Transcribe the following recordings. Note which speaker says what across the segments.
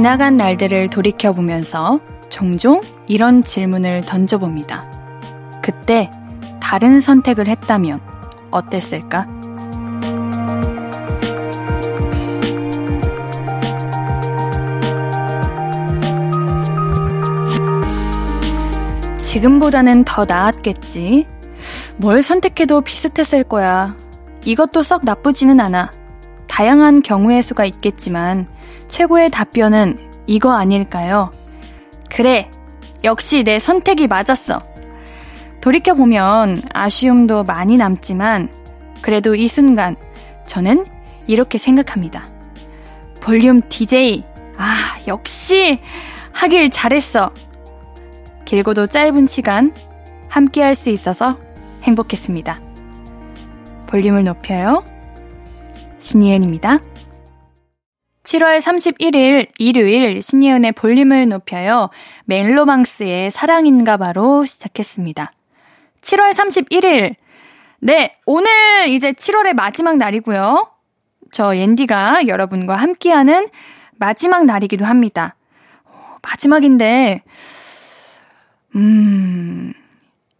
Speaker 1: 지나간 날들을 돌이켜보면서 종종 이런 질문을 던져봅니다. 그때 다른 선택을 했다면 어땠을까? 지금보다는 더 나았겠지. 뭘 선택해도 비슷했을 거야. 이것도 썩 나쁘지는 않아. 다양한 경우의 수가 있겠지만 최고의 답변은 이거 아닐까요? 그래. 역시 내 선택이 맞았어. 돌이켜보면 아쉬움도 많이 남지만 그래도 이 순간 저는 이렇게 생각합니다. 볼륨 DJ. 아, 역시 하길 잘했어. 길고도 짧은 시간 함께 할 수 있어서 행복했습니다. 볼륨을 높여요. 신예은입니다. 7월 31일 일요일 신예은의 볼륨을 높여요. 멜로망스의 사랑인가 바로 시작했습니다. 7월 31일. 네, 오늘 이제 7월의 마지막 날이고요. 저 옌디가 여러분과 함께하는 마지막 날이기도 합니다. 마지막인데 음,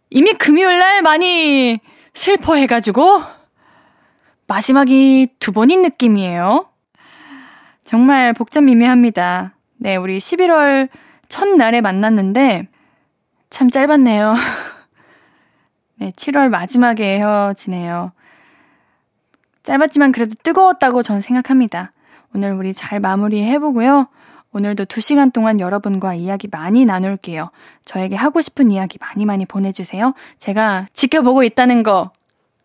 Speaker 1: 이미 금요일 날 많이 슬퍼해가지고, 마지막이 두 번인 느낌이에요. 정말 복잡미미합니다. 네, 우리 11월 첫날에 만났는데, 참 짧았네요. 네, 7월 마지막에 헤어지네요. 짧았지만 그래도 뜨거웠다고 전 생각합니다. 오늘 우리 잘 마무리해보고요. 오늘도 2시간 동안 여러분과 이야기 많이 나눌게요. 저에게 하고 싶은 이야기 많이 많이 보내주세요. 제가 지켜보고 있다는 거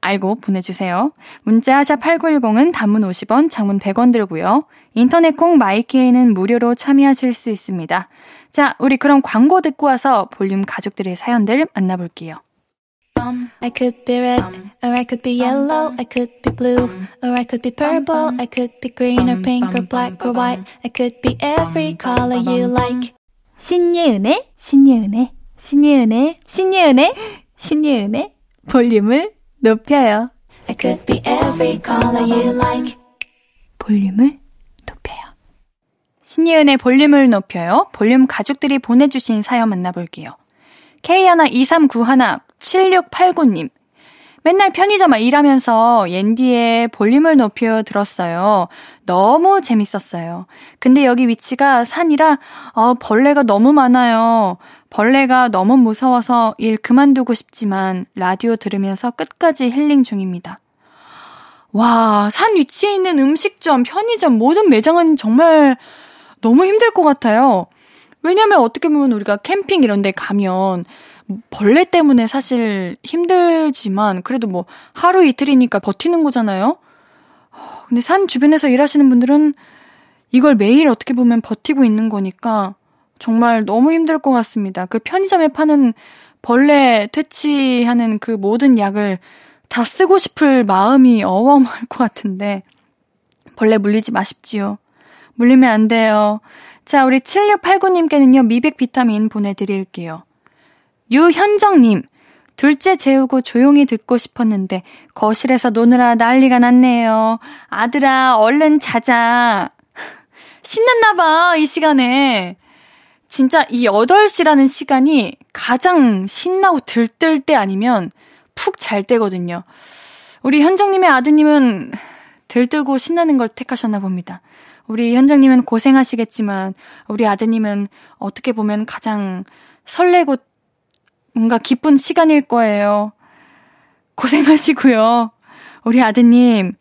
Speaker 1: 알고 보내주세요. 문자 샵 8910은 단문 50원, 장문 100원 들고요. 인터넷 콩 마이케이는 무료로 참여하실 수 있습니다. 자, 우리 그럼 광고 듣고 와서 볼륨 가족들의 사연들 만나볼게요. I could be red, or I could be yellow, I could be blue, or I could be purple, I could be green or pink or black or white, I could be every color you like. 신예은의, 신예은의, 신예은의, 신예은의, 신예은의 볼륨을 높여요. I could be every color you like. 볼륨을 높여요. 신예은의 볼륨을 높여요. 볼륨 가족들이 보내주신 사연 만나볼게요. K12391 7689님. 맨날 편의점 일하면서 옌디의 볼륨을 높여 들었어요. 너무 재밌었어요. 근데 여기 위치가 산이라 어, 벌레가 너무 많아요. 벌레가 너무 무서워서 일 그만두고 싶지만 라디오 들으면서 끝까지 힐링 중입니다. 와, 산 위치에 있는 음식점, 편의점, 모든 매장은 정말 너무 힘들 것 같아요. 왜냐면 어떻게 보면 우리가 캠핑 이런 데 가면 벌레 때문에 사실 힘들지만 그래도 뭐 하루 이틀이니까 버티는 거잖아요. 근데 산 주변에서 일하시는 분들은 이걸 매일 어떻게 보면 버티고 있는 거니까 정말 너무 힘들 것 같습니다. 그 편의점에 파는 벌레 퇴치하는 그 모든 약을 다 쓰고 싶을 마음이 어마어마할 것 같은데 벌레 물리지 마십지요. 물리면 안 돼요. 자, 우리 7689님께는요, 미백 비타민 보내드릴게요. 유현정님, 둘째 재우고 조용히 듣고 싶었는데 거실에서 노느라 난리가 났네요. 아들아, 얼른 자자. 신났나봐, 이 시간에. 진짜 이 8시라는 시간이 가장 신나고 들뜰 때 아니면 푹 잘 때거든요. 우리 현정님의 아드님은 들뜨고 신나는 걸 택하셨나 봅니다. 우리 현정님은 고생하시겠지만, 우리 아드님은 어떻게 보면 가장 설레고 뭔가 기쁜 시간일 거예요. 고생하시고요. 우리 아드님,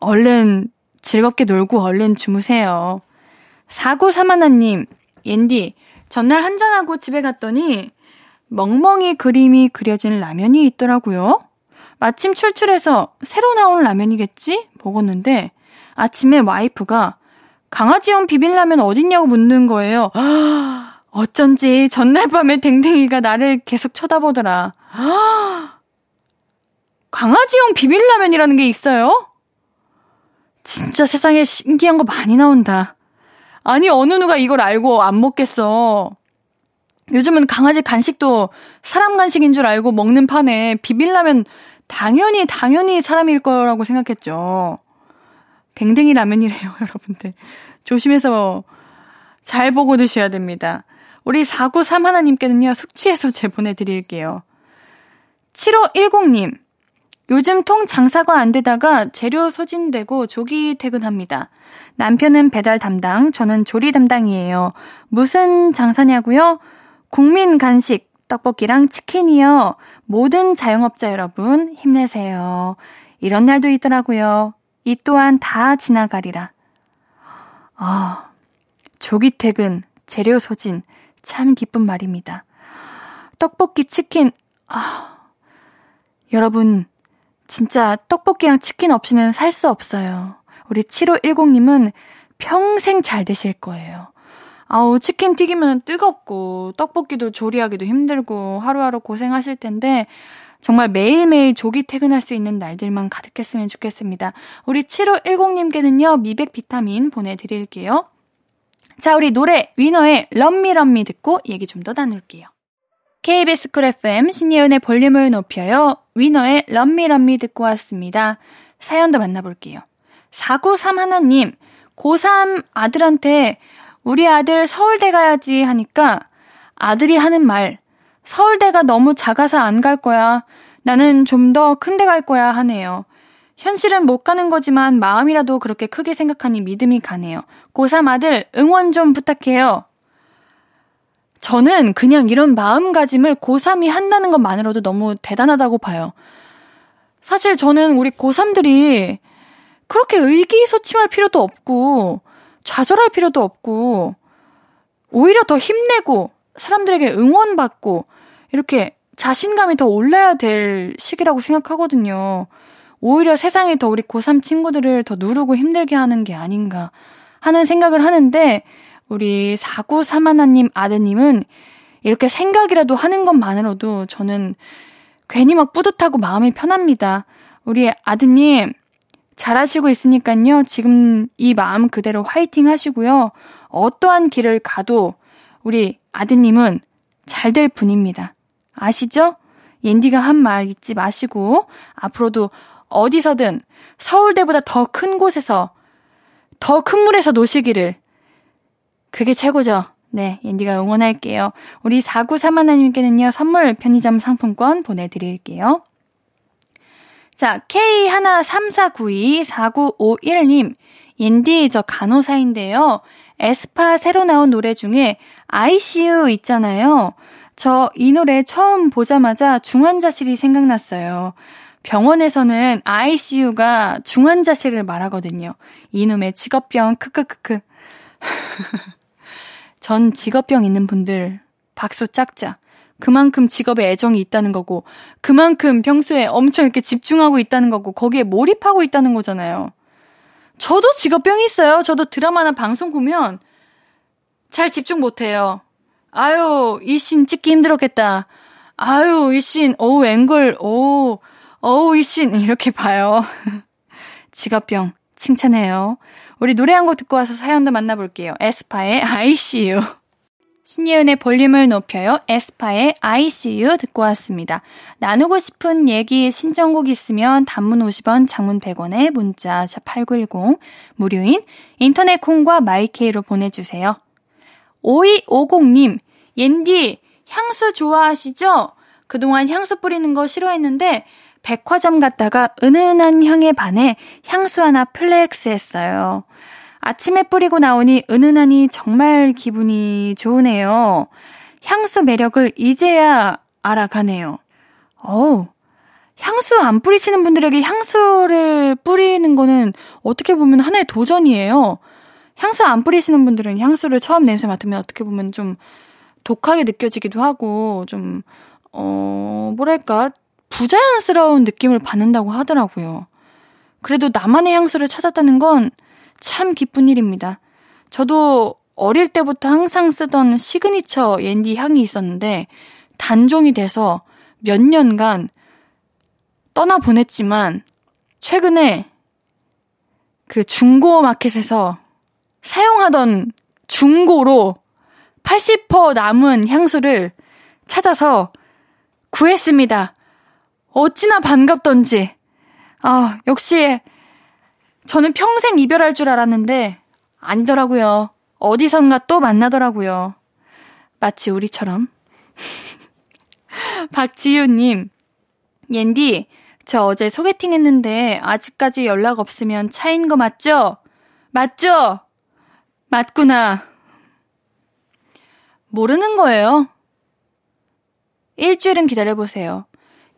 Speaker 1: 얼른 즐겁게 놀고 얼른 주무세요. 4931님, 옌디, 전날 한잔하고 집에 갔더니 멍멍이 그림이 그려진 라면이 있더라고요. 마침 출출해서 새로 나온 라면이겠지? 먹었는데 아침에 와이프가 강아지용 비빔라면 어딨냐고 묻는 거예요. 어쩐지 전날 밤에 댕댕이가 나를 계속 쳐다보더라. 강아지용 비빔라면이라는 게 있어요? 진짜 세상에 신기한 거 많이 나온다. 아니, 어느 누가 이걸 알고 안 먹겠어. 요즘은 강아지 간식도 사람 간식인 줄 알고 먹는 판에 비빔라면 당연히, 당연히 사람일 거라고 생각했죠. 댕댕이 라면이래요, 여러분들. 조심해서 잘 보고 드셔야 됩니다. 우리 493 하나님께는요, 숙취해소제 보내드릴게요. 7510님, 요즘 통 장사가 안 되다가 재료 소진되고 조기 퇴근합니다. 남편은 배달 담당, 저는 조리 담당이에요. 무슨 장사냐고요? 국민 간식, 떡볶이랑 치킨이요. 모든 자영업자 여러분, 힘내세요. 이런 날도 있더라고요. 이 또한 다 지나가리라. 아, 조기 퇴근, 재료 소진, 참 기쁜 말입니다. 떡볶이, 치킨, 아, 여러분, 진짜 떡볶이랑 치킨 없이는 살 수 없어요. 우리 7510님은 평생 잘 되실 거예요. 아우, 치킨 튀기면 뜨겁고, 떡볶이도 조리하기도 힘들고, 하루하루 고생하실 텐데, 정말 매일매일 조기 퇴근할 수 있는 날들만 가득했으면 좋겠습니다. 우리 7510님께는요, 미백 비타민 보내드릴게요. 자, 우리 노래 위너의 Love Me Love Me 듣고 얘기 좀 더 나눌게요. KBS Cool FM 신예은의 볼륨을 높여요. 위너의 Love Me Love Me 듣고 왔습니다. 사연도 만나볼게요. 493 하나님, 고3 아들한테 우리 아들 서울대 가야지 하니까 아들이 하는 말, 서울대가 너무 작아서 안 갈 거야. 나는 좀 더 큰 데 갈 거야 하네요. 현실은 못 가는 거지만 마음이라도 그렇게 크게 생각하니 믿음이 가네요. 고3 아들 응원 좀 부탁해요. 저는 그냥 이런 마음가짐을 고3이 한다는 것만으로도 너무 대단하다고 봐요. 사실 저는 우리 고3들이 그렇게 의기소침할 필요도 없고, 좌절할 필요도 없고, 오히려 더 힘내고, 사람들에게 응원받고, 이렇게 자신감이 더 올라야 될 시기라고 생각하거든요. 오히려 세상이 더 우리 고3 친구들을 더 누르고 힘들게 하는 게 아닌가 하는 생각을 하는데, 우리 4931님 아드님은 이렇게 생각이라도 하는 것만으로도 저는 괜히 막 뿌듯하고 마음이 편합니다. 우리 아드님, 잘하시고 있으니까요. 지금 이 마음 그대로 화이팅 하시고요. 어떠한 길을 가도 우리 아드님은 잘 될 분입니다. 아시죠? 옌디가 한 말 잊지 마시고 앞으로도 어디서든 서울대보다 더 큰 곳에서 더 큰 물에서 노시기를 그게 최고죠. 네, 옌디가 응원할게요. 우리 4931님께는요, 선물 편의점 상품권 보내드릴게요. 자, K134924951님, 옌디, 저 간호사인데요. 에스파 새로 나온 노래 중에 ICU 있잖아요. 저 이 노래 처음 보자마자 중환자실이 생각났어요. 병원에서는 ICU가 중환자실을 말하거든요. 이놈의 직업병, 크크크크. 전 직업병 있는 분들 박수 짝짝. 그만큼 직업에 애정이 있다는 거고, 그만큼 평소에 엄청 이렇게 집중하고 있다는 거고, 거기에 몰입하고 있다는 거잖아요. 저도 직업병이 있어요. 저도 드라마나 방송 보면 잘 집중 못해요. 아유, 이씬 찍기 힘들었겠다. 아유, 이 씬, 어우, 앵글, 오, 어우, 이 씬, 이렇게 봐요. 직업병, 칭찬해요. 우리 노래 한 곡 듣고 와서 사연도 만나볼게요. 에스파의 ICU. 신예은의 볼륨을 높여요. 에스파의 ICU 듣고 왔습니다. 나누고 싶은 얘기 신청곡 있으면 단문 50원, 장문 100원에 문자 샵8910 무료인 인터넷 콩과 마이케이로 보내주세요. 5250님, 옌디 향수 좋아하시죠? 그동안 향수 뿌리는 거 싫어했는데 백화점 갔다가 은은한 향에 반해 향수 하나 flex 했어요. 아침에 뿌리고 나오니 은은하니 정말 기분이 좋으네요. 향수 매력을 이제야 알아가네요. 어우, 향수 안 뿌리시는 분들에게 향수를 뿌리는 거는 어떻게 보면 하나의 도전이에요. 향수 안 뿌리시는 분들은 향수를 처음 냄새 맡으면 어떻게 보면 좀 독하게 느껴지기도 하고, 좀, 어, 뭐랄까, 부자연스러운 느낌을 받는다고 하더라고요. 그래도 나만의 향수를 찾았다는 건 참 기쁜 일입니다. 저도 어릴 때부터 항상 쓰던 시그니처 옌디 향이 있었는데 단종이 돼서 몇 년간 떠나 보냈지만 최근에 그 중고 마켓에서 사용하던 중고로 80% 남은 향수를 찾아서 구했습니다. 어찌나 반갑던지. 아, 역시 저는 평생 이별할 줄 알았는데 아니더라고요. 어디선가 또 만나더라고요. 마치 우리처럼. 박지유님, 옌디, 저 어제 소개팅 했는데 아직까지 연락 없으면 차인 거 맞죠? 맞죠? 맞구나. 모르는 거예요. 일주일은 기다려보세요.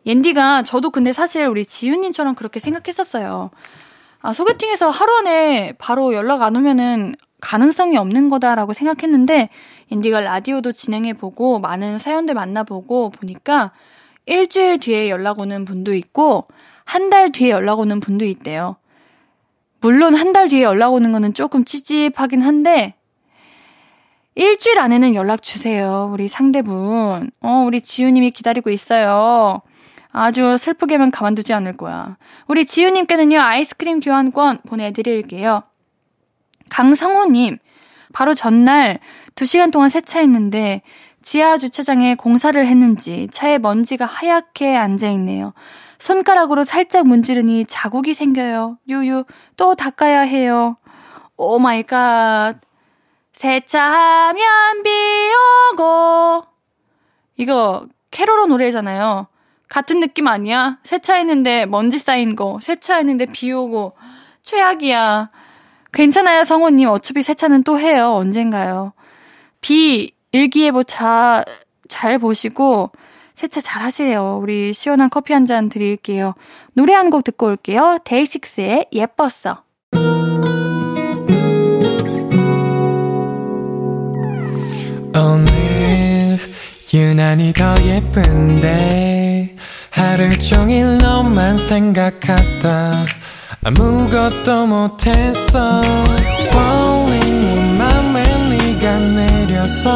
Speaker 1: 옌디가 저도 근데 사실 우리 지윤님처럼 그렇게 생각했었어요. 아, 소개팅에서 하루 안에 바로 연락 안 오면은 가능성이 없는 거다라고 생각했는데 옌디가 라디오도 진행해보고 많은 사연들 만나보고 보니까 일주일 뒤에 연락 오는 분도 있고 한 달 뒤에 연락 오는 분도 있대요. 물론 한 달 뒤에 연락 오는 거는 조금 찝찝하긴 한데 일주일 안에는 연락 주세요. 우리 상대분. 어, 우리 지우님이 기다리고 있어요. 아주 슬프게만 가만두지 않을 거야. 우리 지우님께는요, 아이스크림 교환권 보내드릴게요. 강성호님, 바로 전날 2시간 동안 세차했는데, 지하 주차장에 공사를 했는지 차에 먼지가 하얗게 앉아있네요. 손가락으로 살짝 문지르니 자국이 생겨요. 유유, 또 닦아야 해요. oh my god. 세차하면 비 오고. 이거 캐롤로 노래잖아요. 같은 느낌 아니야? 세차했는데 먼지 쌓인 거, 세차했는데 비 오고. 최악이야. 괜찮아요, 성호님. 어차피 세차는 또 해요. 언젠가요. 비, 일기예보 자, 잘 보시고, 세차 잘 하세요. 우리 시원한 커피 한 잔 드릴게요. 노래 한 곡 듣고 올게요. 데이식스의 예뻤어.
Speaker 2: 오늘 유난히 더 예쁜데 하루 종일 너만 생각하다 아무것도 못했어 Falling 내 맘에 네가 내려서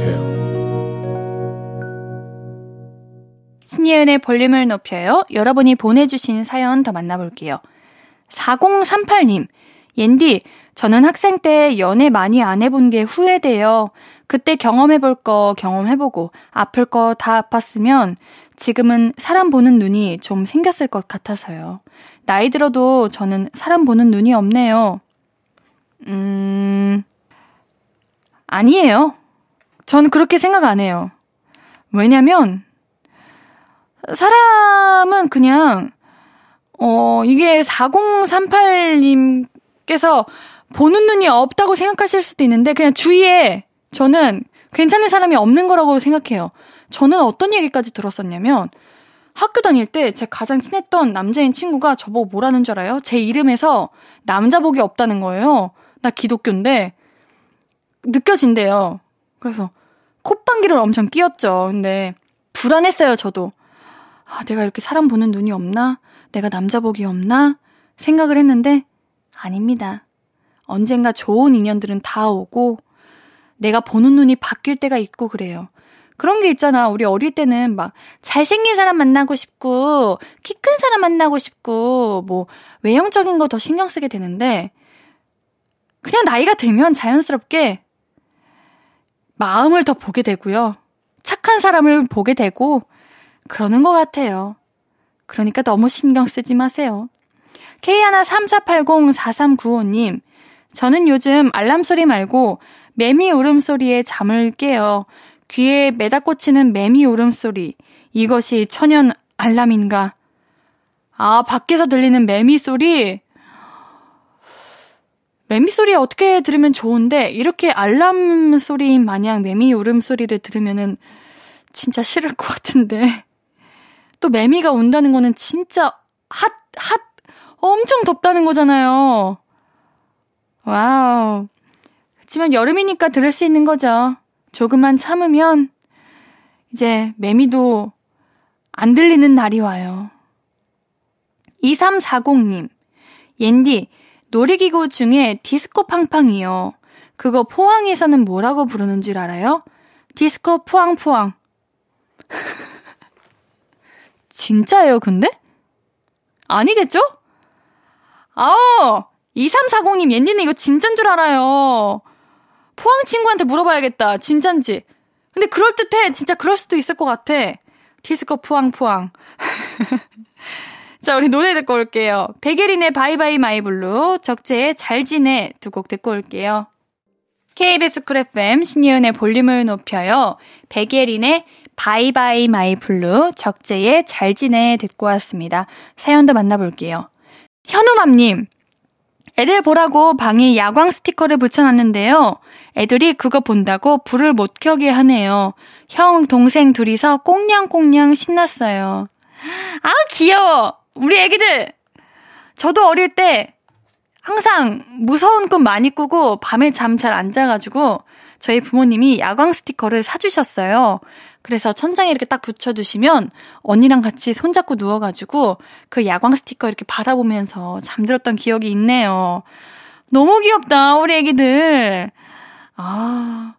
Speaker 1: 신예은의 볼륨을 높여요. 여러분이 보내주신 사연 더 만나볼게요. 4038님, 옌디, 저는 학생 때 연애 많이 안 해본 게 후회돼요. 그때 경험해볼 거 경험해보고 아플 거 다 아팠으면 지금은 사람 보는 눈이 좀 생겼을 것 같아서요. 나이 들어도 저는 사람 보는 눈이 없네요. 음, 아니에요. 전 그렇게 생각 안 해요. 왜냐면, 사람은 그냥, 어, 이게 4038님께서 보는 눈이 없다고 생각하실 수도 있는데, 그냥 주위에 저는 괜찮은 사람이 없는 거라고 생각해요. 저는 어떤 얘기까지 들었었냐면, 학교 다닐 때 제 가장 친했던 남자인 친구가 저보고 뭐라는 줄 알아요? 제 이름에서 남자복이 없다는 거예요. 나 기독교인데, 느껴진대요. 그래서 콧방귀를 엄청 끼었죠. 근데 불안했어요, 저도. 아, 내가 이렇게 사람 보는 눈이 없나? 내가 남자 복이 없나? 생각을 했는데, 아닙니다. 언젠가 좋은 인연들은 다 오고, 내가 보는 눈이 바뀔 때가 있고 그래요. 그런 게 있잖아. 우리 어릴 때는 막 잘생긴 사람 만나고 싶고, 키 큰 사람 만나고 싶고, 뭐, 외형적인 거 더 신경 쓰게 되는데, 그냥 나이가 들면 자연스럽게 마음을 더 보게 되고요. 착한 사람을 보게 되고, 그러는 것 같아요. 그러니까 너무 신경 쓰지 마세요. K134804395님, 저는 요즘 알람 소리 말고 매미 울음소리에 잠을 깨요. 귀에 매다 꽂히는 매미 울음소리. 이것이 천연 알람인가? 아, 밖에서 들리는 매미 소리? 매미 소리 어떻게 들으면 좋은데, 이렇게 알람 소리 마냥 매미 울음소리를 들으면은 진짜 싫을 것 같은데. 또 매미가 운다는 거는 진짜 핫, 핫, 엄청 덥다는 거잖아요. wow. 그렇지만 여름이니까 들을 수 있는 거죠. 조금만 참으면 이제 매미도 안 들리는 날이 와요. 2340님, 옌디, 놀이기구 중에 디스코 팡팡이요. 그거 포항에서는 뭐라고 부르는 줄 알아요? 디스코 푸앙푸앙. 진짜예요, 근데? 아니겠죠? 아우! 2340님, 옌디는 이거 진짠 줄 알아요. 포항 친구한테 물어봐야겠다. 진짠지. 근데 그럴듯해. 진짜 그럴 수도 있을 것 같아. 디스코 푸앙푸앙. 자, 우리 노래 듣고 올게요. 백예린의 Bye Bye My Blue, 적재의 잘 지내 두 곡 듣고 올게요. KBS Cool FM 신예은의 볼륨을 높여요. 백예린의 Bye Bye My Blue, 적재의 잘 지내 듣고 왔습니다. 사연도 만나볼게요. 현우맘님, 애들 보라고 방에 야광 스티커를 붙여놨는데요. 애들이 그거 본다고 불을 못 켜게 하네요. 형, 동생 둘이서 꽁냥꽁냥 신났어요. 아, 귀여워! 우리 애기들! 저도 어릴 때 항상 무서운 꿈 많이 꾸고 밤에 잠 잘 안 자가지고 저희 부모님이 야광 스티커를 사주셨어요. 그래서 천장에 이렇게 딱 붙여두시면 언니랑 같이 손잡고 누워가지고 그 야광 스티커 이렇게 바라보면서 잠들었던 기억이 있네요. 너무 귀엽다, 우리 애기들. 아,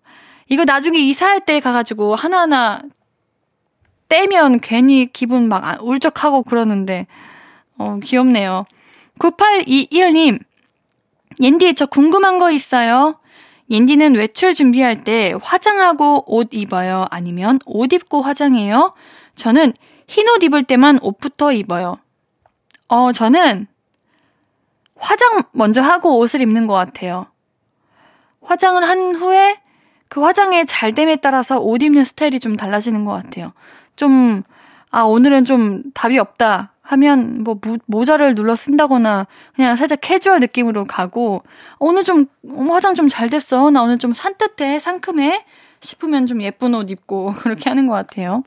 Speaker 1: 이거 나중에 이사할 때 가가지고 하나하나 떼면 괜히 기분 막 울적하고 그러는데, 어, 귀엽네요. 9821님, 옌디, 저 궁금한 거 있어요. 옌디는 외출 준비할 때 화장하고 옷 입어요? 아니면 옷 입고 화장해요? 저는 흰 옷 입을 때만 옷부터 입어요. 어, 저는 화장 먼저 하고 옷을 입는 것 같아요. 화장을 한 후에 그 화장의 잘됨에 따라서 옷 입는 스타일이 좀 달라지는 것 같아요. 좀, 아, 오늘은 좀 답이 없다. 하면 뭐 모자를 눌러 쓴다거나 그냥 살짝 캐주얼 느낌으로 가고 오늘 좀 화장 좀 잘 됐어 나 오늘 좀 산뜻해 상큼해 싶으면 좀 예쁜 옷 입고 그렇게 하는 것 같아요.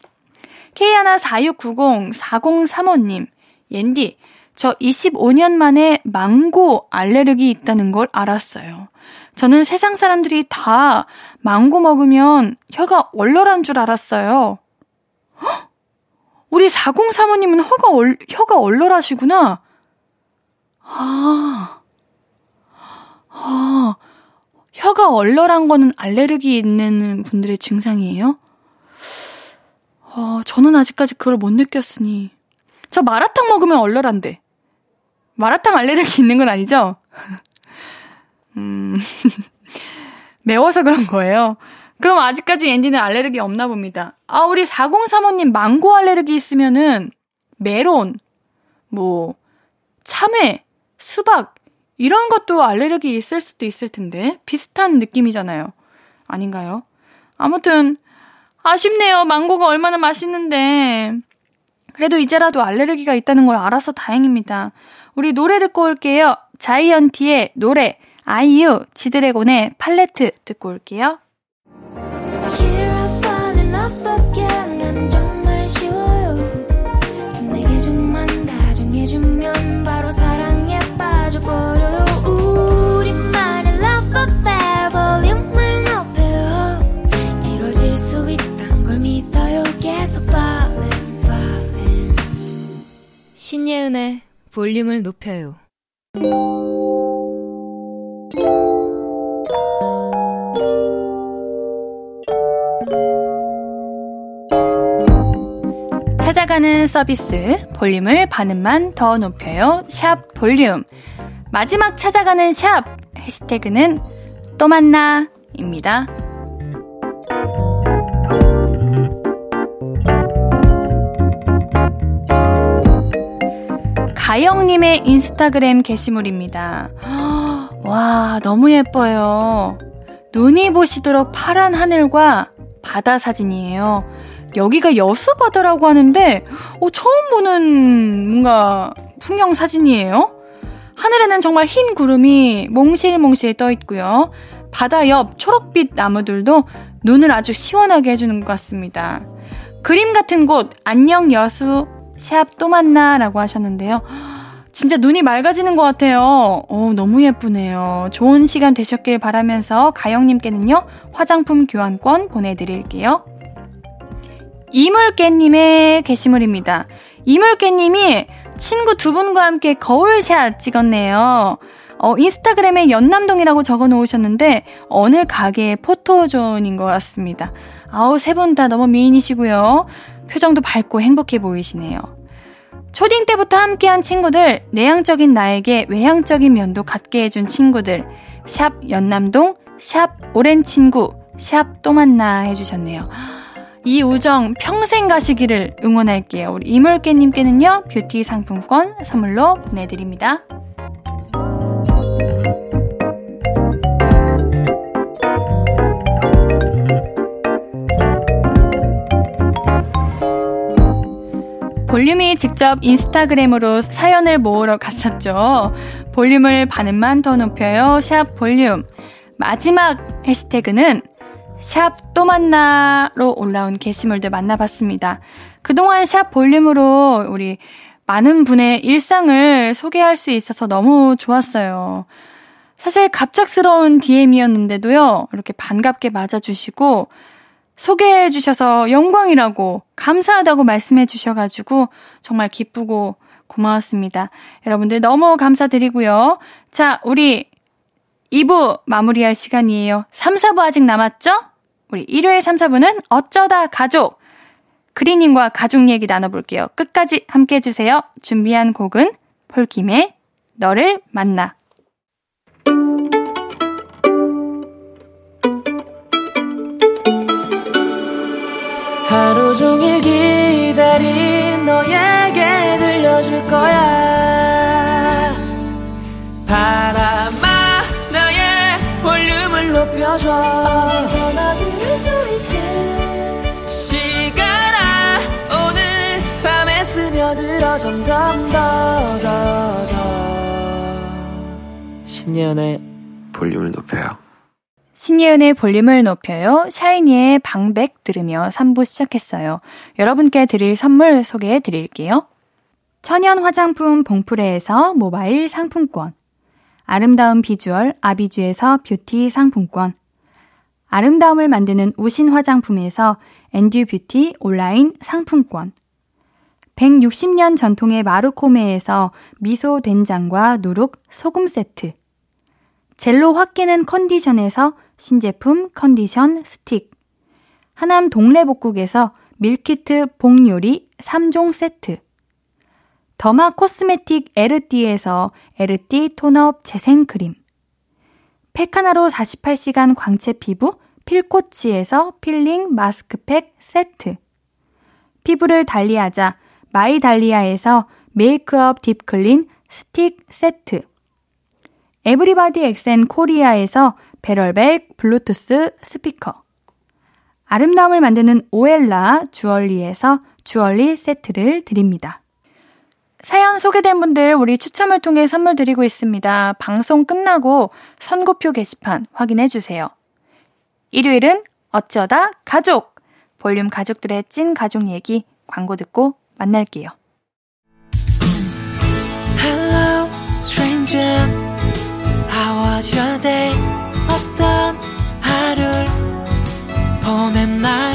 Speaker 1: K146904035님 옌디 저 25년 만에 망고 알레르기 있다는 걸 알았어요. 저는 세상 사람들이 다 망고 먹으면 혀가 얼얼한 줄 알았어요. 헉? 우리 4035님은 혀가, 얼, 혀가 얼얼하시구나. 아, 아, 혀가 얼얼한 거는 알레르기 있는 분들의 증상이에요? 어, 저는 아직까지 그걸 못 느꼈으니. 저 마라탕 먹으면 얼얼한데. 마라탕 알레르기 있는 건 아니죠? 음, 매워서 그런 거예요. 그럼 아직까지 앤디는 알레르기 없나 봅니다. 아, 우리 4035님 망고 알레르기 있으면은 메론, 뭐, 참외, 수박, 이런 것도 알레르기 있을 수도 있을 텐데. 비슷한 느낌이잖아요. 아닌가요? 아무튼, 아쉽네요. 망고가 얼마나 맛있는데. 그래도 이제라도 알레르기가 있다는 걸 알아서 다행입니다. 우리 노래 듣고 올게요. 자이언티의 노래, 아이유, 지드래곤의 팔레트 듣고 올게요. 해주면 바로 사랑에 빠져 버려요 우리만의 love affair 볼륨을 높여요 이루어질 수 있단 걸 믿어요. 계속 falling falling. 신예은의 볼륨을 높여요 찾아가는 서비스 볼륨을 반음만 더 높여요 샵 볼륨 마지막 찾아가는 샵 해시태그는 또 만나 입니다. 가영님의 인스타그램 게시물입니다. 와, 너무 예뻐요. 눈이 보시도록 파란 하늘과 바다 사진이에요. 여기가 여수바다라고 하는데, 어, 처음 보는 뭔가 풍경 사진이에요. 하늘에는 정말 흰 구름이 몽실몽실 떠 있고요. 바다 옆 초록빛 나무들도 눈을 아주 시원하게 해주는 것 같습니다. 그림 같은 곳, 안녕 여수, 샵 또 만나 라고 하셨는데요. 진짜 눈이 맑아지는 것 같아요. 오, 너무 예쁘네요. 좋은 시간 되셨길 바라면서 가영님께는요, 화장품 교환권 보내드릴게요. 이물개님의 게시물입니다. 이물개님이 친구 두 분과 함께 거울샷 찍었네요. 어, 인스타그램에 연남동이라고 적어 놓으셨는데, 어느 가게의 포토존인 것 같습니다. 아우, 세 분 다 너무 미인이시고요. 표정도 밝고 행복해 보이시네요. 초딩 때부터 함께한 친구들, 내향적인 나에게 외향적인 면도 갖게 해준 친구들, 샵 연남동, 샵 오랜 친구, 샵 또 만나 해주셨네요. 이 우정 평생 가시기를 응원할게요. 우리 이물개님께는요, 뷰티 상품권 선물로 보내드립니다. 볼륨이 직접 인스타그램으로 사연을 모으러 갔었죠. 볼륨을 반음만 더 높여요. 샵 볼륨. 마지막 해시태그는 샵 또 만나로 올라온 게시물들 만나봤습니다. 그동안 샵 볼륨으로 우리 많은 분의 일상을 소개할 수 있어서 너무 좋았어요. 사실 갑작스러운 DM이었는데도요, 이렇게 반갑게 맞아주시고, 소개해 주셔서 영광이라고, 감사하다고 말씀해 주셔가지고, 정말 기쁘고 고마웠습니다. 여러분들 너무 감사드리고요. 자, 우리 2부 마무리할 시간이에요. 3, 4부 아직 남았죠? 우리 일요일 3, 4부는 어쩌다 가족. 그리님과 가족 얘기 나눠볼게요. 끝까지 함께 해주세요. 준비한 곡은 폴킴의 너를 만나.
Speaker 2: 하루 종일 기 높여줘 어디서나 들을 수 있게 시간아 오늘 밤에 스며들어 점점 더 더 더 신예은의 볼륨을 높여요
Speaker 1: 신예은의 볼륨을 높여요. 샤이니의 방백 들으며 3부 시작했어요. 여러분께 드릴 선물 소개해 드릴게요. 천연 화장품 봉프레에서 모바일 상품권. 아름다운 비주얼 아비주에서 뷰티 상품권. 아름다움을 만드는 우신 화장품에서 엔듀 뷰티 온라인 상품권. 160년 전통의 마루코메에서 미소 된장과 누룩 소금 세트. 젤로 확 깨는 컨디션에서 신제품 컨디션 스틱. 하남 동래복국에서 밀키트 복요리 3종 세트. 더마 코스메틱 에르띠에서 에르띠 톤업 재생크림. 팩 하나로 48시간 광채 피부 필코치에서 필링 마스크팩 세트. 피부를 달리하자 마이달리아에서 메이크업 딥클린 스틱 세트. 에브리바디 엑센 코리아에서 베럴백 블루투스 스피커. 아름다움을 만드는 오엘라 주얼리에서 주얼리 세트를 드립니다. 사연 소개된 분들 우리 추첨을 통해 선물 드리고 있습니다. 방송 끝나고 선곡표 게시판 확인해 주세요. 일요일은 어쩌다 가족! 볼륨 가족들의 찐 가족 얘기 광고 듣고 만날게요.
Speaker 2: Hello, stranger. How was your day? 어떤 하루를 보냈나요?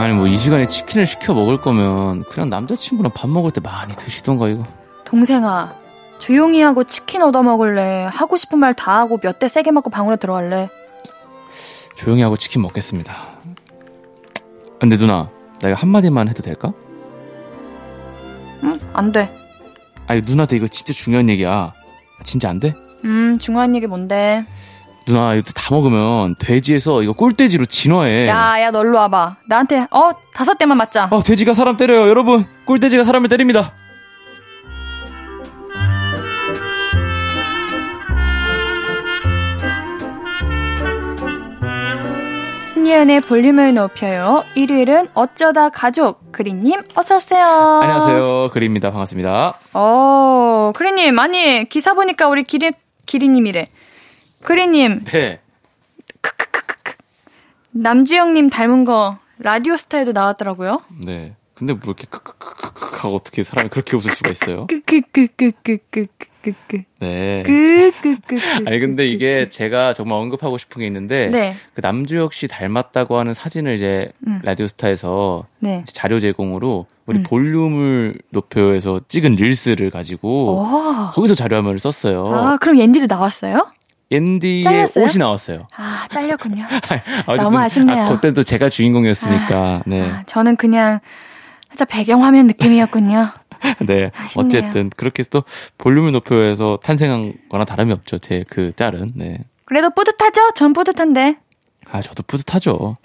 Speaker 3: 아니 뭐 이 시간에 치킨을 시켜 먹을 거면 그냥 남자친구랑 밥 먹을 때 많이 드시던가 이거
Speaker 1: 동생아, 조용히 하고 치킨 얻어 먹을래. 하고 싶은 말 다 하고 몇 대 세게 맞고 방으로 들어갈래.
Speaker 3: 조용히 하고 치킨 먹겠습니다 근데 누나 나 이거 한마디만 해도 될까?
Speaker 1: 응? 안 돼.
Speaker 3: 아니 누나한테 이거 진짜 중요한 얘기야 진짜 안 돼?
Speaker 1: 음, 중요한 얘기 뭔데?
Speaker 3: 누나 이거 다 먹으면 돼지에서 이거 꿀돼지로 진화해
Speaker 1: 야, 야, 너 일로 와봐. 나한테, 어, 다섯 대만 맞자.
Speaker 3: 어 돼지가 사람 때려요 여러분 꿀돼지가 사람을 때립니다
Speaker 1: 신예은의 볼륨을 높여요. 일요일은 어쩌다 가족. 그리님, 어서 오세요.
Speaker 3: 안녕하세요 그리입니다 반갑습니다
Speaker 1: 어, 그리님, 아니, 기사 보니까 우리 기리, 기리님이래. 그리님,
Speaker 3: 네.
Speaker 1: 남주영님 닮은 거 라디오 스타에도 나왔더라고요.
Speaker 3: 네. 근데 뭐 이렇게 크크크크크 하고 어떻게 사람이 그렇게 웃을 수가 있어요?
Speaker 1: 끄끄끄끄끄끄끄끄.
Speaker 3: 네.
Speaker 1: 끄끄끄끄.
Speaker 3: 아니 근데 이게 제가 정말 언급하고 싶은 게 있는데
Speaker 1: 네.
Speaker 3: 그 남주혁 씨 닮았다고 하는 사진을 이제
Speaker 1: 음.
Speaker 3: 라디오스타에서
Speaker 1: 네.
Speaker 3: 이제 자료 제공으로 우리
Speaker 1: 음.
Speaker 3: 볼륨을 높여서 찍은 릴스를 가지고
Speaker 1: 와.
Speaker 3: 거기서 자료 화면을 썼어요.
Speaker 1: 아, 그럼 옌디도 나왔어요?
Speaker 3: 앤디의
Speaker 1: 잘렸어요?
Speaker 3: 옷이 나왔어요.
Speaker 1: 아, 잘렸군요.
Speaker 3: 어쨌든,
Speaker 1: 너무 아쉽네요.
Speaker 3: 아, 그때도 제가 주인공이었으니까. 네.
Speaker 1: 아, 저는 그냥 살짝 배경화면 느낌이었군요.
Speaker 3: 네.
Speaker 1: 아쉽네요.
Speaker 3: 어쨌든 그렇게 또 볼륨을 높여서 탄생한 거나 다름이 없죠. 제 그 짤은. 네.
Speaker 1: 그래도 뿌듯하죠? 전 뿌듯한데.
Speaker 3: 아, 저도 뿌듯하죠.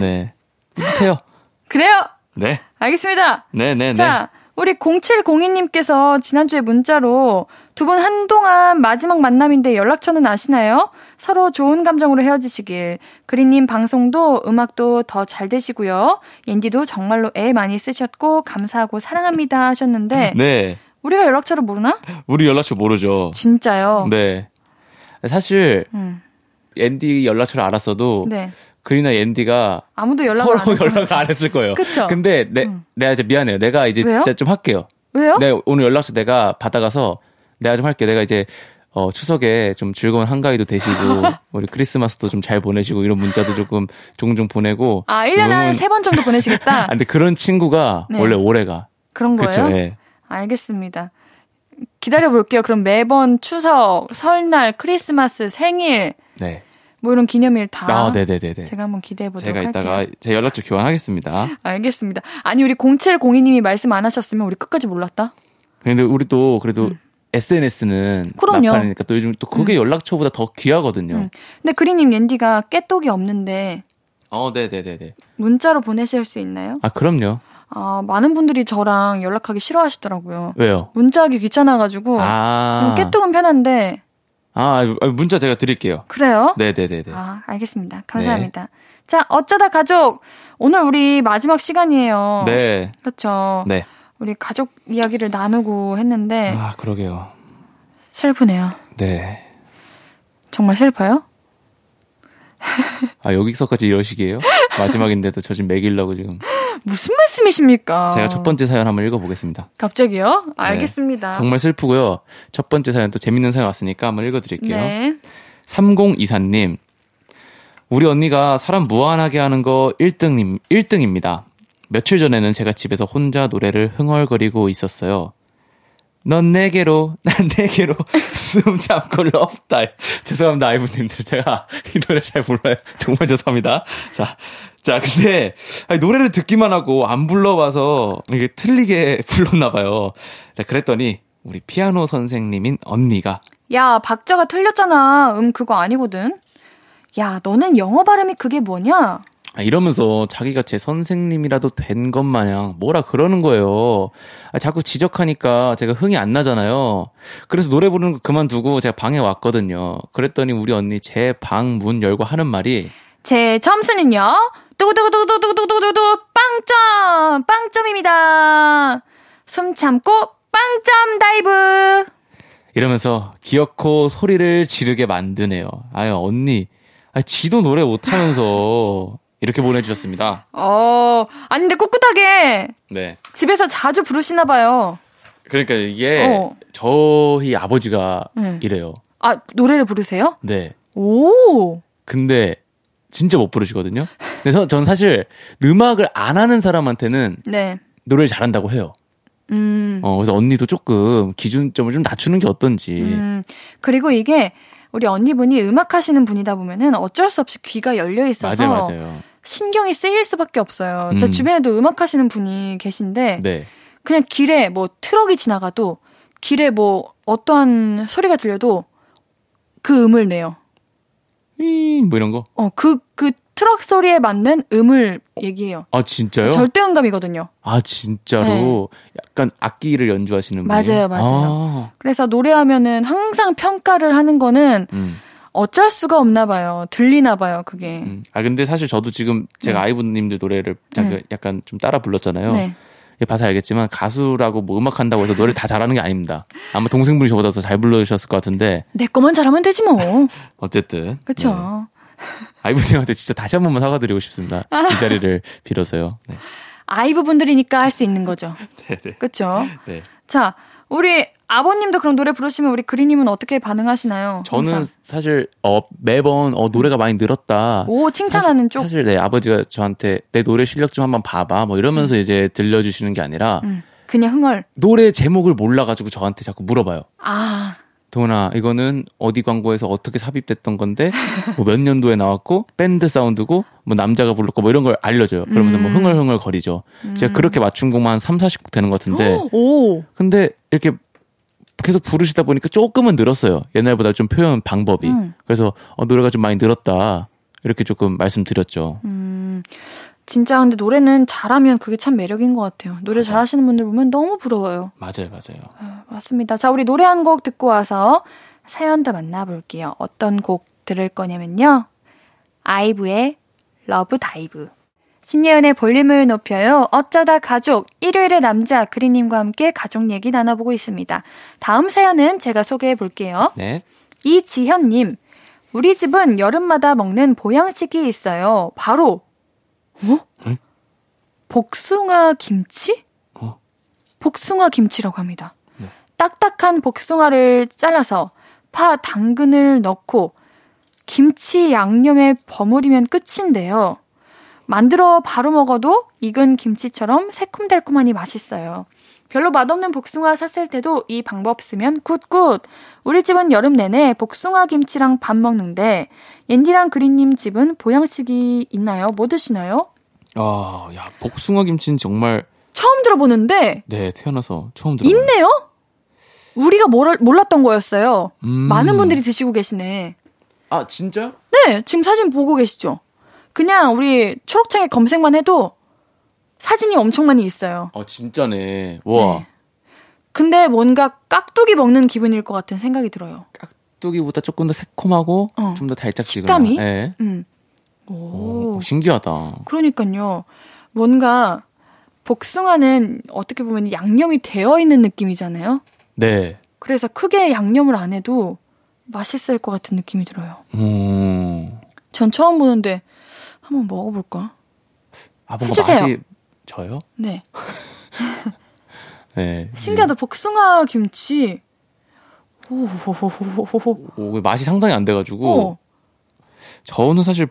Speaker 3: 네. 뿌듯해요.
Speaker 1: 그래요!
Speaker 3: 네.
Speaker 1: 알겠습니다.
Speaker 3: 네, 네, 네.
Speaker 1: 자, 우리 0702님께서 지난주에 문자로 두 분 한동안 마지막 만남인데 연락처는 아시나요? 서로 좋은 감정으로 헤어지시길. 그리님 방송도 음악도 더 잘 되시고요. 옌디도 정말로 애 많이 쓰셨고 감사하고 사랑합니다 하셨는데
Speaker 3: 네.
Speaker 1: 우리가 연락처를 모르나?
Speaker 3: 우리 연락처 모르죠.
Speaker 1: 진짜요?
Speaker 3: 네. 사실
Speaker 1: 음,
Speaker 3: 앤디 연락처를 알았어도
Speaker 1: 네.
Speaker 3: 그리나 앤디가
Speaker 1: 아무도 연락을
Speaker 3: 서로. 연락을 안 했을 거예요.
Speaker 1: 그쵸?
Speaker 3: 근데 내,
Speaker 1: 음.
Speaker 3: 내가 이제 미안해요. 내가 이제
Speaker 1: 왜요?
Speaker 3: 진짜 좀 할게요.
Speaker 1: 왜요?
Speaker 3: 내 오늘 연락처 내가 받아가서 내가 좀 할게. 내가 이제 어, 추석에 좀 즐거운 한가위도 되시고 우리 크리스마스도 좀 잘 보내시고 이런 문자도 조금 종종 보내고
Speaker 1: 아, 1년에 한 세 번 정도 보내시겠다?
Speaker 3: 아, 근데 그런 친구가
Speaker 1: 네.
Speaker 3: 원래 오래가.
Speaker 1: 그런 거예요?
Speaker 3: 그렇죠. 예.
Speaker 1: 알겠습니다. 기다려 볼게요. 그럼 매번 추석, 설날, 크리스마스, 생일
Speaker 3: 네.
Speaker 1: 뭐 이런 기념일 다
Speaker 3: 아, 네, 네, 네, 네.
Speaker 1: 제가 한번 기대해 보도록
Speaker 3: 제가
Speaker 1: 할게요.
Speaker 3: 이따가 제 연락처 교환하겠습니다.
Speaker 1: 알겠습니다. 아니 우리 0702님이 말씀 안 하셨으면 우리 끝까지 몰랐다.
Speaker 3: 근데 우리 또 그래도 SNS는
Speaker 1: 음. 그럼요.
Speaker 3: 막판이니까 또 요즘 또 그게 연락처보다 더 귀하거든요.
Speaker 1: 음. 근데 그리님 옌디가 깨똑이 없는데
Speaker 3: 어, 네, 네, 네, 네.
Speaker 1: 문자로 보내실 수 있나요?
Speaker 3: 아, 그럼요.
Speaker 1: 아, 많은 분들이 저랑 연락하기 싫어하시더라고요.
Speaker 3: 왜요?
Speaker 1: 문자하기 귀찮아가지고
Speaker 3: 아,
Speaker 1: 음, 깨똑은 편한데
Speaker 3: 아, 문자 제가 드릴게요.
Speaker 1: 그래요?
Speaker 3: 네, 네, 네, 네.
Speaker 1: 아, 알겠습니다. 감사합니다. 자, 어쩌다 가족 오늘 우리 마지막 시간이에요.
Speaker 3: 네,
Speaker 1: 그렇죠.
Speaker 3: 네.
Speaker 1: 우리 가족 이야기를 나누고 했는데
Speaker 3: 아, 그러게요.
Speaker 1: 슬프네요.
Speaker 3: 네.
Speaker 1: 정말 슬퍼요?
Speaker 3: 아, 여기서까지 이러시기에요? 마지막인데도 저 지금 매기려고 지금.
Speaker 1: 무슨 말씀이십니까?
Speaker 3: 제가 첫 번째 사연 한번 읽어보겠습니다.
Speaker 1: 갑자기요? 알겠습니다.
Speaker 3: 정말 슬프고요. 첫 번째 사연 또 재밌는 사연 왔으니까 한번 읽어드릴게요.
Speaker 1: 네.
Speaker 3: 3024님. 우리 언니가 사람 무한하게 하는 거 1등님, 1등입니다. 며칠 전에는 제가 집에서 혼자 노래를 흥얼거리고 있었어요. 넌 내게로, 난 내게로 숨 참고 럽다. 죄송합니다, 아이브님들. 제가 이 노래 잘 몰라요. 정말 죄송합니다. 자, 자, 근데 아니, 노래를 듣기만 하고 안 불러봐서 이게 틀리게 불렀나봐요. 자, 그랬더니 우리 피아노 선생님인 언니가
Speaker 1: 야, 박자가 틀렸잖아. 음, 그거 아니거든. 야, 너는 영어 발음이 그게 뭐냐?
Speaker 3: 아, 이러면서 자기가 제 선생님이라도 된 것 마냥 뭐라 그러는 거예요. 아, 자꾸 지적하니까 제가 흥이 안 나잖아요. 그래서 노래 부르는 거 그만두고 제가 방에 왔거든요. 그랬더니 우리 언니 제 방 문 열고 하는 말이
Speaker 1: 제 점수는요. 두구두구두구두구두구두구 빵점! 빵점입니다. 숨 참고 빵점 dive!
Speaker 3: 이러면서 기어코 소리를 지르게 만드네요. 아유, 언니. 아, 지도 노래 못하면서 이렇게 보내주셨습니다.
Speaker 1: 어, 아니, 근데 꿋꿋하게
Speaker 3: 네.
Speaker 1: 집에서 자주 부르시나 봐요.
Speaker 3: 그러니까 이게
Speaker 1: 어.
Speaker 3: 저희 아버지가
Speaker 1: 네.
Speaker 3: 이래요.
Speaker 1: 아, 노래를 부르세요?
Speaker 3: 네.
Speaker 1: 오!
Speaker 3: 근데 진짜 못 부르시거든요. 그래서 전 사실 음악을 안 하는 사람한테는
Speaker 1: 네.
Speaker 3: 노래를 잘한다고 해요.
Speaker 1: 음.
Speaker 3: 어, 그래서 언니도 조금 기준점을 좀 낮추는 게 어떤지.
Speaker 1: 음, 그리고 이게 우리 언니분이 음악 하시는 분이다 보면은 어쩔 수 없이 귀가 열려 있어서
Speaker 3: 맞아요, 맞아요.
Speaker 1: 신경이 쓰일 수밖에 없어요. 제
Speaker 3: 음.
Speaker 1: 주변에도 음악 하시는 분이 계신데
Speaker 3: 네.
Speaker 1: 그냥 길에 뭐 트럭이 지나가도 길에 뭐 어떠한 소리가 들려도 그 음을 내요.
Speaker 3: 휘, 뭐 이런 거.
Speaker 1: 어, 그, 그 트럭 소리에 맞는 음을 얘기해요.
Speaker 3: 아, 진짜요?
Speaker 1: 절대 음감이거든요.
Speaker 3: 아, 진짜로 약간 악기를 연주하시는?
Speaker 1: 네. 맞아요, 맞아요.
Speaker 3: 아,
Speaker 1: 그래서 노래하면은 항상 평가를 하는 거는
Speaker 3: 음,
Speaker 1: 어쩔 수가 없나 봐요. 들리나 봐요, 그게.
Speaker 3: 음. 아, 근데 사실 저도 지금 제가
Speaker 1: 네.
Speaker 3: 아이브님들 노래를 약간,
Speaker 1: 네.
Speaker 3: 약간 좀 따라 불렀잖아요.
Speaker 1: 네.
Speaker 3: 봐서 알겠지만 가수라고 뭐 음악 한다고 해서 노래 다 잘하는 게 아닙니다. 아마 동생분이 저보다 더 잘 불러주셨을 것 같은데
Speaker 1: 내 것만 잘하면 되지 뭐.
Speaker 3: 어쨌든
Speaker 1: 그쵸.
Speaker 3: 네. 아이브님한테 진짜 다시 한 번만 사과드리고 싶습니다. 이 자리를 빌어서요. 네.
Speaker 1: 아이브 분들이니까 할 수 있는 거죠.
Speaker 3: 네네.
Speaker 1: 그쵸?
Speaker 3: 네.
Speaker 1: 자, 우리 아버님도 그런 노래 부르시면 우리 그리님은 어떻게 반응하시나요?
Speaker 3: 저는
Speaker 1: 항상.
Speaker 3: 사실 어 매번 어 노래가 많이 늘었다.
Speaker 1: 오, 칭찬하는
Speaker 3: 사실,
Speaker 1: 쪽.
Speaker 3: 사실 네 아버지가 저한테 내 노래 실력 좀 한번 봐봐 뭐 이러면서 이제 들려주시는 게 아니라
Speaker 1: 음, 그냥 흥얼.
Speaker 3: 노래 제목을 몰라가지고 저한테 자꾸 물어봐요.
Speaker 1: 아,
Speaker 3: 동훈아 이거는 어디 광고에서 어떻게 삽입됐던 건데 뭐 몇 년도에 나왔고 밴드 사운드고 뭐 남자가 불렀고 뭐 이런 걸 알려줘요. 그러면서 뭐
Speaker 1: 음.
Speaker 3: 흥얼흥얼 거리죠. 제가 그렇게 맞춘 곡만 한 3, 40곡 되는 것 같은데
Speaker 1: 오,
Speaker 3: 근데 이렇게 계속 부르시다 보니까 조금은 늘었어요. 옛날보다 좀 표현 방법이.
Speaker 1: 음.
Speaker 3: 그래서 어, 노래가 좀 많이 늘었다. 이렇게 조금 말씀드렸죠.
Speaker 1: 음, 진짜 근데 노래는 잘하면 그게 참 매력인 것 같아요. 노래 잘하시는 분들 보면 너무 부러워요.
Speaker 3: 맞아요, 맞아요.
Speaker 1: 아, 맞습니다. 자, 우리 노래 한 곡 듣고 와서 사연도 만나볼게요. 어떤 곡 들을 거냐면요. 아이브의 LOVE DIVE. 신예은의 볼륨을 높여요. 어쩌다 가족. 일요일의 남자 그리님과 함께 가족 얘기 나눠보고 있습니다. 다음 사연은 제가 소개해 볼게요.
Speaker 3: 네.
Speaker 1: 이지현님, 우리 집은 여름마다 먹는 보양식이 있어요. 바로, 어?
Speaker 3: 응?
Speaker 1: 복숭아 김치?
Speaker 3: 어?
Speaker 1: 복숭아 김치라고 합니다.
Speaker 3: 네.
Speaker 1: 딱딱한 복숭아를 잘라서 파, 당근을 넣고 김치 양념에 버무리면 끝인데요. 만들어 바로 먹어도 익은 김치처럼 새콤달콤하니 맛있어요. 별로 맛없는 복숭아 샀을 때도 이 방법 쓰면 good good. 우리 집은 여름 내내 복숭아 김치랑 밥 먹는데 옌디랑 그리님 집은 보양식이 있나요? 뭐 드시나요?
Speaker 3: 아, 야, 복숭아 김치는 정말
Speaker 1: 처음 들어보는데
Speaker 3: 네, 태어나서 처음 들어요.
Speaker 1: 있네요? 우리가 몰, 몰랐던 거였어요.
Speaker 3: 음.
Speaker 1: 많은 분들이 드시고 계시네.
Speaker 3: 아, 진짜요?
Speaker 1: 네, 지금 사진 보고 계시죠? 그냥 우리 초록창에 검색만 해도 사진이 엄청 많이 있어요.
Speaker 3: 아, 진짜네. 와.
Speaker 1: 네. 근데 뭔가 깍두기 먹는 기분일 것 같은 생각이 들어요.
Speaker 3: 깍두기보다 조금 더 새콤하고
Speaker 1: 어.
Speaker 3: 좀더 달짝지근한.
Speaker 1: 식감이?
Speaker 3: 네.
Speaker 1: 음.
Speaker 3: 오,
Speaker 1: 오.
Speaker 3: 신기하다.
Speaker 1: 그러니까요. 뭔가 복숭아는 어떻게 보면 양념이 되어 있는 느낌이잖아요.
Speaker 3: 네.
Speaker 1: 그래서 크게 양념을 안 해도 맛있을 것 같은 느낌이 들어요.
Speaker 3: 음.
Speaker 1: 전 처음 보는데 한번 먹어볼까?
Speaker 3: 아, 뭔가
Speaker 1: 해주세요.
Speaker 3: 맛이 저요?
Speaker 1: 네.
Speaker 3: 네.
Speaker 1: 신기하다. 복숭아 김치. 오,
Speaker 3: 맛이 상상이 안 돼가지고
Speaker 1: 어.
Speaker 3: 저는 사실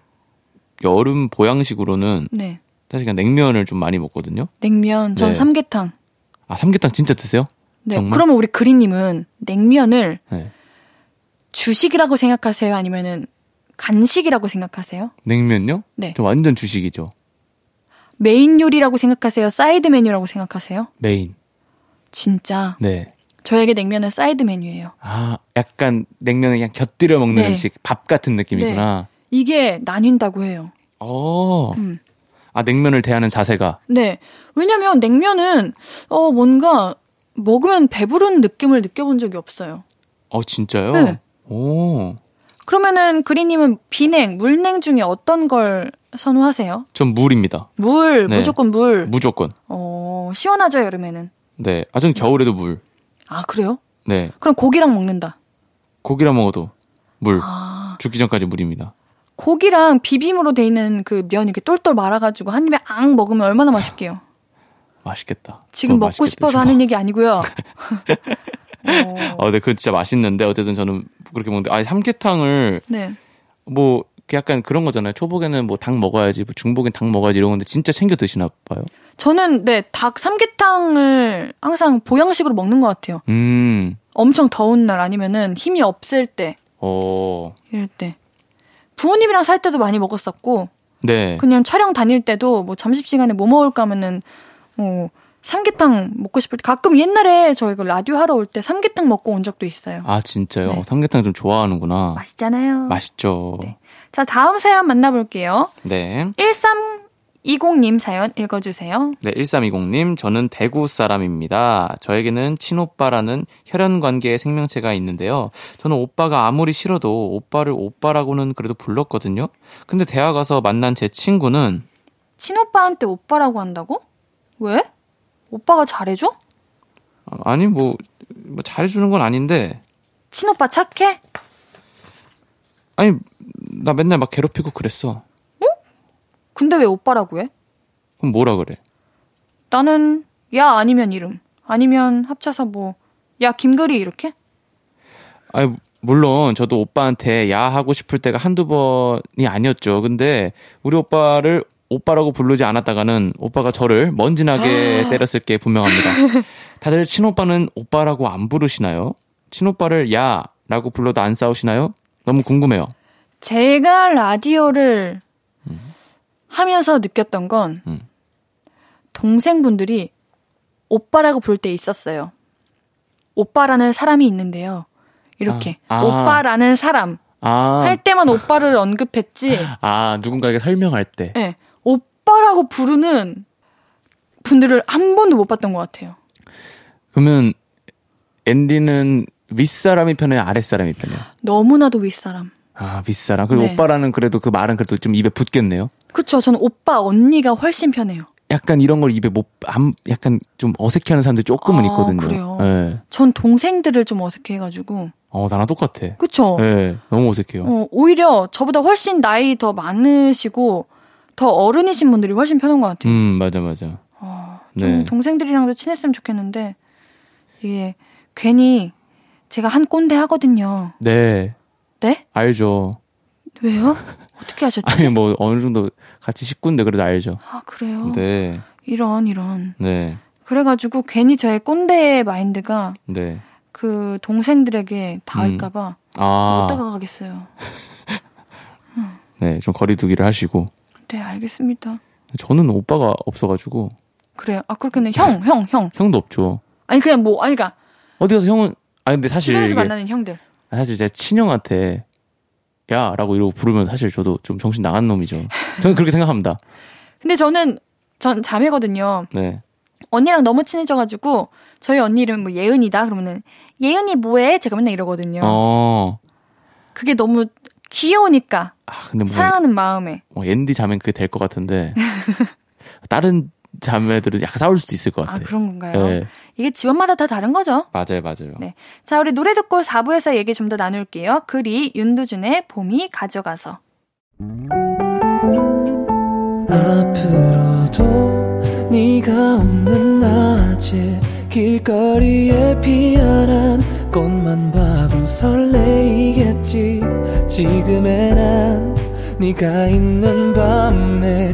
Speaker 3: 여름 보양식으로는
Speaker 1: 네.
Speaker 3: 사실 그냥 냉면을 좀 많이 먹거든요.
Speaker 1: 냉면, 전
Speaker 3: 네.
Speaker 1: 삼계탕.
Speaker 3: 아 삼계탕 진짜 드세요?
Speaker 1: 네.
Speaker 3: 정말?
Speaker 1: 그러면 우리 그린님은 냉면을
Speaker 3: 네.
Speaker 1: 주식이라고 생각하세요? 아니면은 간식이라고 생각하세요?
Speaker 3: 냉면요?
Speaker 1: 네.
Speaker 3: 저 완전 주식이죠.
Speaker 1: 메인 요리라고 생각하세요? 사이드 메뉴라고 생각하세요?
Speaker 3: 메인.
Speaker 1: 진짜
Speaker 3: 네.
Speaker 1: 저에게 냉면은 사이드 메뉴예요.
Speaker 3: 아 약간 냉면을 그냥 곁들여 먹는
Speaker 1: 네.
Speaker 3: 음식, 밥 같은 느낌이구나.
Speaker 1: 이게 나뉜다고 해요.
Speaker 3: 어.
Speaker 1: 음.
Speaker 3: 아 냉면을 대하는 자세가.
Speaker 1: 네. 왜냐면 냉면은 어 뭔가 먹으면 배부른 느낌을 느껴본 적이 없어요.
Speaker 3: 어 진짜요?
Speaker 1: 네.
Speaker 3: 오.
Speaker 1: 그러면은 그리님은 비냉, 물냉 중에 어떤 걸 선호하세요?
Speaker 3: 전 물입니다.
Speaker 1: 물,
Speaker 3: 네.
Speaker 1: 무조건 물.
Speaker 3: 무조건.
Speaker 1: 어, 시원하죠, 여름에는.
Speaker 3: 네. 아, 전 겨울에도 물.
Speaker 1: 아, 그래요?
Speaker 3: 네.
Speaker 1: 그럼 고기랑 먹는다.
Speaker 3: 고기랑 먹어도 물.
Speaker 1: 아,
Speaker 3: 죽기 전까지 물입니다.
Speaker 1: 고기랑 비빔으로 돼 있는 그 면 이렇게 똘똘 말아가지고 한 입에 앙 먹으면 얼마나 맛있게요.
Speaker 3: 맛있겠다.
Speaker 1: 지금 먹고
Speaker 3: 맛있겠다,
Speaker 1: 싶어서
Speaker 3: 지금.
Speaker 1: 하는 얘기 아니고요. 어,
Speaker 3: 어, 네, 그거 진짜 맛있는데 어쨌든 저는 그렇게 먹는데 아, 삼계탕을
Speaker 1: 네.
Speaker 3: 뭐 약간 그런 거잖아요. 초복에는 뭐 닭 먹어야지, 뭐 중복엔 닭 먹어야지 이런 건데 진짜 챙겨 드시나 봐요.
Speaker 1: 저는 네, 닭 삼계탕을 항상 보양식으로 먹는 것 같아요.
Speaker 3: 음.
Speaker 1: 엄청 더운 날 아니면은 힘이 없을 때,
Speaker 3: 어.
Speaker 1: 이럴 때. 부모님이랑 살 때도 많이 먹었었고,
Speaker 3: 네.
Speaker 1: 그냥 촬영 다닐 때도 뭐 점심시간에 뭐 먹을까 하면은, 뭐, 삼계탕 먹고 싶을 때, 가끔 옛날에 저희 가 라디오 하러 올 때 삼계탕 먹고 온 적도 있어요.
Speaker 3: 아, 진짜요?
Speaker 1: 네.
Speaker 3: 삼계탕 좀 좋아하는구나.
Speaker 1: 맛있잖아요.
Speaker 3: 맛있죠.
Speaker 1: 네. 자, 다음 사연 만나볼게요.
Speaker 3: 네.
Speaker 1: 1320님 사연 읽어주세요.
Speaker 3: 네, 1320님, 저는 대구 사람입니다. 저에게는 친오빠라는 혈연 관계의 생명체가 있는데요. 저는 오빠가 아무리 싫어도 오빠를 오빠라고는 그래도 불렀거든요. 근데 대학 가서 만난 제 친구는
Speaker 1: 친오빠한테 오빠라고 한다고? 왜? 오빠가 잘해줘?
Speaker 3: 아, 아니 뭐, 뭐 잘해주는 건 아닌데
Speaker 1: 친오빠 착해?
Speaker 3: 아니 나 맨날 막 괴롭히고 그랬어.
Speaker 1: 근데 왜 오빠라고 해?
Speaker 3: 그럼 뭐라 그래?
Speaker 1: 나는 야 아니면 이름 아니면 합쳐서 뭐 야 김그리 이렇게?
Speaker 3: 아니 물론 저도 오빠한테 야 하고 싶을 때가 한두 번이 아니었죠. 근데 우리 오빠를 오빠라고 부르지 않았다가는 오빠가 저를 먼지나게 때렸을 게 분명합니다. 다들 친오빠는 오빠라고 안 부르시나요? 친오빠를 야라고 불러도 안 싸우시나요? 너무 궁금해요.
Speaker 1: 제가 라디오를 하면서 느꼈던 건
Speaker 3: 음.
Speaker 1: 동생분들이 오빠라고 부를 때 있었어요. 오빠라는 사람이 있는데요. 이렇게
Speaker 3: 아, 아.
Speaker 1: 오빠라는 사람
Speaker 3: 아,
Speaker 1: 할 때만 오빠를 언급했지.
Speaker 3: 아 누군가에게 설명할 때.
Speaker 1: 예. 오빠라고 부르는 분들을 한 번도 못 봤던 것 같아요.
Speaker 3: 그러면 앤디는 윗사람이 편해요? 아랫사람이 편해요?
Speaker 1: 너무나도 윗사람.
Speaker 3: 아 윗사람. 그리고
Speaker 1: 네.
Speaker 3: 오빠라는 그래도 그 말은 그래도 좀 입에 붙겠네요.
Speaker 1: 그쵸. 저는 오빠, 언니가 훨씬 편해요.
Speaker 3: 약간 이런 걸 입에 못, 안, 약간 좀 어색해하는 사람들이 조금은
Speaker 1: 아,
Speaker 3: 있거든요.
Speaker 1: 그래요?
Speaker 3: 예.
Speaker 1: 전 동생들을 좀 어색해 해가지고.
Speaker 3: 어, 나랑 똑같아.
Speaker 1: 그쵸.
Speaker 3: 예, 너무 어색해요.
Speaker 1: 어, 오히려 저보다 훨씬 나이 더 많으시고 더 어른이신 분들이 훨씬 편한 것 같아요.
Speaker 3: 음, 맞아, 맞아.
Speaker 1: 좀
Speaker 3: 네.
Speaker 1: 동생들이랑도 친했으면 좋겠는데 이게 괜히 제가 한 꼰대 하거든요.
Speaker 3: 네,
Speaker 1: 네?
Speaker 3: 알죠.
Speaker 1: 왜요? 어떻게 하셨지?
Speaker 3: 아니, 뭐, 어느 정도 같이 식구인데 그래도 알죠.
Speaker 1: 아 그래요?
Speaker 3: 네,
Speaker 1: 이런 이런.
Speaker 3: 네,
Speaker 1: 그래가지고 괜히 저의 꼰대의 마인드가
Speaker 3: 네.
Speaker 1: 그 동생들에게 닿을까봐 못
Speaker 3: 아,
Speaker 1: 다가가겠어요.
Speaker 3: 네, 좀 거리두기를 하시고.
Speaker 1: 네 알겠습니다.
Speaker 3: 저는 오빠가 없어가지고,
Speaker 1: 그래요. 아 그렇겠네. 형, 형, 형.
Speaker 3: 형도 없죠.
Speaker 1: 아니 그냥 뭐 아니 그니까
Speaker 3: 어디 가서 형은, 아니, 근데 사실, 이게
Speaker 1: 만나는 형들.
Speaker 3: 사실 제 친형한테, 야, 라고 이러고 부르면 사실 저도 좀 정신 나간 놈이죠. 저는 그렇게 생각합니다.
Speaker 1: 근데 저는 전 자매거든요.
Speaker 3: 네.
Speaker 1: 언니랑 너무 친해져가지고 저희 언니 이름 뭐 예은이다 그러면은 예은이 뭐해? 제가 맨날 이러거든요.
Speaker 3: 어,
Speaker 1: 그게 너무 귀여우니까
Speaker 3: 아, 근데 뭐,
Speaker 1: 사랑하는 마음에
Speaker 3: 어, 앤디 자매는 그게 될 것 같은데 다른 자매들은 약간 싸울 수도 있을
Speaker 1: 것아
Speaker 3: 같아.
Speaker 1: 그런 건가요?
Speaker 3: 네,
Speaker 1: 이게 집안마다 다 다른 거죠.
Speaker 3: 맞아요, 맞아요.
Speaker 1: 네. 자 우리 노래 듣고 4부에서 얘기 좀 더 나눌게요. 글이 윤두준의 봄이 가져가서
Speaker 2: 앞으로도 네가 없는 낮에 길거리에 피어난 꽃만 봐도 설레이겠지 지금의 난 네가 있는 밤에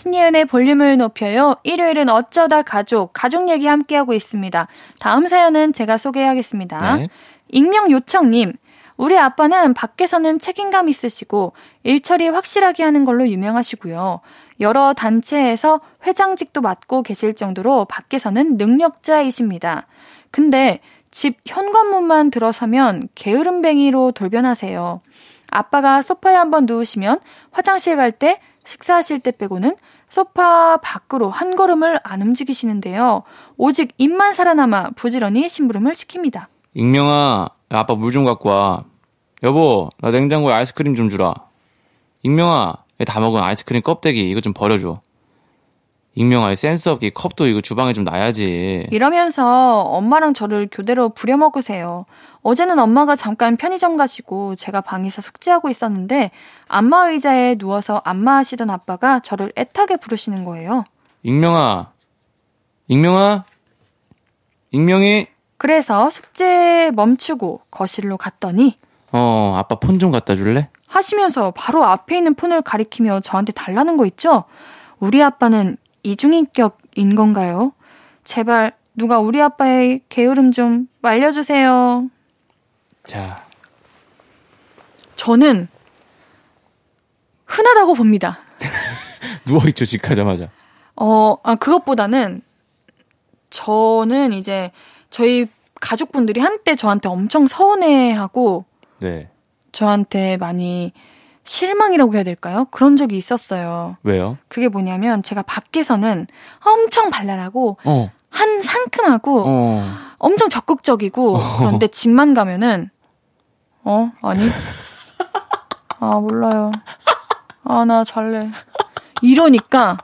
Speaker 1: 신예은의 볼륨을 높여요. 일요일은 어쩌다 가족, 가족 얘기 함께하고 있습니다. 다음 사연은 제가 소개하겠습니다.
Speaker 3: 네.
Speaker 1: 익명 요청님, 우리 아빠는 밖에서는 책임감 있으시고 일 처리 확실하게 하는 걸로 유명하시고요. 여러 단체에서 회장직도 맡고 계실 정도로 밖에서는 능력자이십니다. 근데 집 현관문만 들어서면 게으름뱅이로 돌변하세요. 아빠가 소파에 한번 누우시면 화장실 갈 때, 식사하실 때 빼고는 소파 밖으로 한 걸음을 안 움직이시는데요. 오직 입만 살아남아 부지런히 심부름을 시킵니다.
Speaker 3: 익명아, 야, 아빠 물 좀 갖고 와. 여보, 나 냉장고에 아이스크림 좀 주라. 익명아, 얘다 먹은 아이스크림 껍데기 이거 좀 버려줘. 익명아, 이 센스 없게 이 컵도 이거 주방에 좀 놔야지.
Speaker 1: 이러면서 엄마랑 저를 교대로 부려먹으세요. 어제는 엄마가 잠깐 편의점 가시고 제가 방에서 숙제하고 있었는데 안마 의자에 누워서 안마하시던 아빠가 저를 애타게 부르시는 거예요.
Speaker 3: 익명아, 익명아, 익명이,
Speaker 1: 그래서 숙제 멈추고 거실로 갔더니
Speaker 3: 어, 아빠 폰 좀 갖다 줄래?
Speaker 1: 하시면서 바로 앞에 있는 폰을 가리키며 저한테 달라는 거 있죠? 우리 아빠는 이중인격인 건가요? 제발 누가 우리 아빠의 게으름 좀 말려주세요.
Speaker 3: 자,
Speaker 1: 저는 흔하다고 봅니다.
Speaker 3: 누워있죠, 집 가자마자.
Speaker 1: 어, 아, 그것보다는 저는 이제 저희 가족분들이 한때 저한테 엄청 서운해하고
Speaker 3: 네.
Speaker 1: 저한테 많이 실망이라고 해야 될까요? 그런 적이 있었어요.
Speaker 3: 왜요?
Speaker 1: 그게 뭐냐면 제가 밖에서는 엄청 발랄하고
Speaker 3: 어.
Speaker 1: 한 상큼하고
Speaker 3: 어.
Speaker 1: 엄청 적극적이고 그런데 집만 가면은 어 아니 아 몰라요 아 나 잘래 이러니까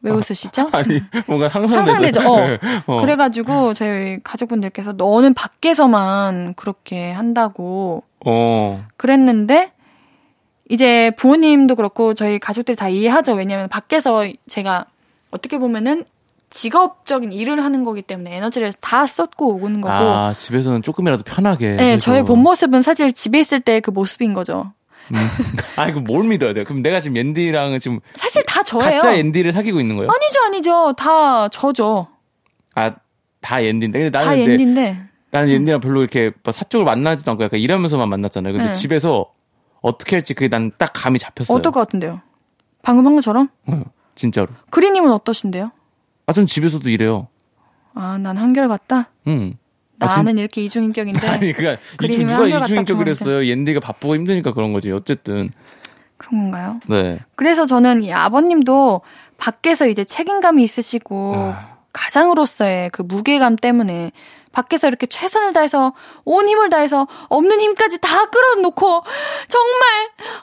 Speaker 1: 왜 웃으시죠?
Speaker 3: 아니 뭔가 상상되죠.
Speaker 1: 상상되죠. 어.
Speaker 3: 어.
Speaker 1: 그래가지고 저희 가족분들께서 너는 밖에서만 그렇게 한다고
Speaker 3: 어.
Speaker 1: 그랬는데 이제 부모님도 그렇고 저희 가족들이 다 이해하죠. 왜냐하면 밖에서 제가 어떻게 보면은 직업적인 일을 하는 거기 때문에 에너지를 다 쏟고 오는 거고.
Speaker 3: 아 집에서는 조금이라도 편하게.
Speaker 1: 네,
Speaker 3: 해서.
Speaker 1: 저의 본 모습은 사실 집에 있을 때 그 모습인 거죠.
Speaker 3: 아니 그럼 뭘 믿어야 돼요? 그럼 내가 지금 옌디랑은 지금
Speaker 1: 사실 다 저예요.
Speaker 3: 가짜 옌디를 사귀고 있는 거예요?
Speaker 1: 아니죠, 아니죠. 다 저죠.
Speaker 3: 아다 옌디인데 근데 나는
Speaker 1: 다
Speaker 3: 근데
Speaker 1: 옌디인데.
Speaker 3: 나는 옌디랑 별로 이렇게 뭐 사적으로 만나지도 않고 약간 일하면서만 만났잖아요. 근데
Speaker 1: 네.
Speaker 3: 집에서 어떻게 할지 그게 난 딱 감이 잡혔어요.
Speaker 1: 어떨 것 같은데요? 방금 한 것처럼?
Speaker 3: 어, 진짜로.
Speaker 1: 그리님은 어떠신데요?
Speaker 3: 아 전 집에서도 이래요.
Speaker 1: 아, 난 한결같다.
Speaker 3: 응. 아, 진-
Speaker 1: 나는 이렇게 이중인격인데.
Speaker 3: 아니 그니까
Speaker 1: 그림이
Speaker 3: 누가. 했어요. 옌디가 바쁘고 힘드니까 그런 거지. 어쨌든
Speaker 1: 그런 건가요?
Speaker 3: 네.
Speaker 1: 그래서 저는 이 아버님도 밖에서 이제 책임감이 있으시고
Speaker 3: 아.
Speaker 1: 가장으로서의 그 무게감 때문에 밖에서 이렇게 최선을 다해서 온 힘을 다해서 없는 힘까지 다 끌어놓고 정말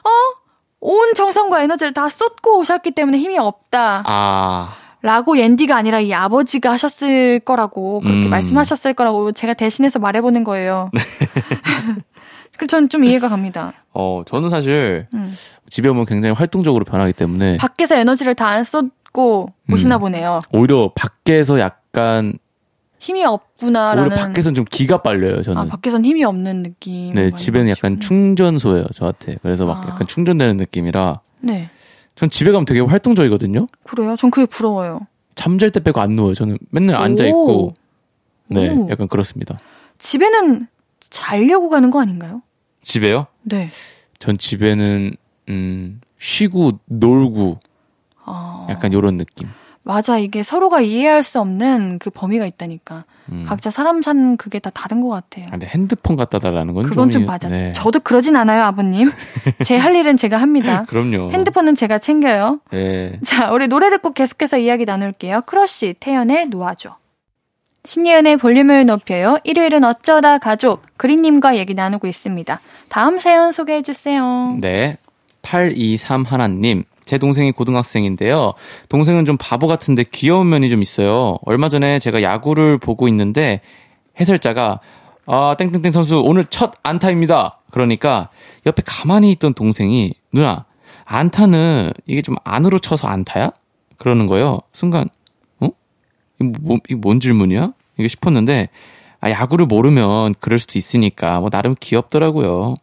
Speaker 1: 어? 온 정성과 에너지를 다 쏟고 오셨기 때문에 힘이 없다.
Speaker 3: 아
Speaker 1: 라고 옌디가 아니라 이 아버지가 하셨을 거라고 그렇게
Speaker 3: 음.
Speaker 1: 말씀하셨을 거라고 제가 대신해서 말해보는 거예요. 그래서 저는 좀 이해가 갑니다.
Speaker 3: 어, 저는 사실
Speaker 1: 음.
Speaker 3: 집에 오면 굉장히 활동적으로 변하기 때문에
Speaker 1: 밖에서 에너지를 다안 쏟고 오시나
Speaker 3: 음.
Speaker 1: 보네요.
Speaker 3: 오히려 밖에서 약간
Speaker 1: 힘이 없구나라는.
Speaker 3: 오히려 밖에선 좀 기가 빨려요. 저는.
Speaker 1: 아 밖에선 힘이 없는 느낌.
Speaker 3: 네, 집에는 약간 충전소예요, 저한테. 그래서 막
Speaker 1: 아.
Speaker 3: 약간 충전되는 느낌이라
Speaker 1: 네
Speaker 3: 전 집에 가면 되게 활동적이거든요.
Speaker 1: 그래요. 전 그게 부러워요.
Speaker 3: 잠잘 때 빼고 안 누워요. 저는 맨날 앉아 있고 네,
Speaker 1: 오.
Speaker 3: 약간 그렇습니다.
Speaker 1: 집에는 자려고 가는 거 아닌가요?
Speaker 3: 집에요?
Speaker 1: 네.
Speaker 3: 전 집에는 음, 쉬고 놀고
Speaker 1: 아,
Speaker 3: 약간 요런 느낌.
Speaker 1: 맞아. 이게 서로가 이해할 수 없는 그 범위가 있다니까.
Speaker 3: 음.
Speaker 1: 각자 사람 산 그게 다 다른 것 같아요.
Speaker 3: 아, 근데 핸드폰 갖다 달라는 건
Speaker 1: 그건 좀
Speaker 3: 이-
Speaker 1: 맞아.
Speaker 3: 네.
Speaker 1: 저도 그러진 않아요, 아버님. 제 할 일은 제가 합니다.
Speaker 3: 그럼요.
Speaker 1: 핸드폰은 제가 챙겨요.
Speaker 3: 네.
Speaker 1: 자, 우리 노래 듣고 계속해서 이야기 나눌게요. 크러쉬, 태연의 놓아줘. 신예은의 볼륨을 높여요. 일요일은 어쩌다 가족, 그리님과 얘기 나누고 있습니다. 다음 사연 소개해 주세요.
Speaker 3: 네. 823 하나님. 제 동생이 고등학생인데요. 동생은 좀 바보 같은데 귀여운 면이 좀 있어요. 얼마 전에 제가 야구를 보고 있는데 해설자가 아, 땡땡땡 선수 오늘 첫 안타입니다. 그러니까 옆에 가만히 있던 동생이 누나, 안타는 이게 좀 안으로 쳐서 안타야? 그러는 거예요. 순간 어? 이거 뭐, 이거 뭔 질문이야? 이게 싶었는데 아, 야구를 모르면 그럴 수도 있으니까 뭐 나름 귀엽더라고요.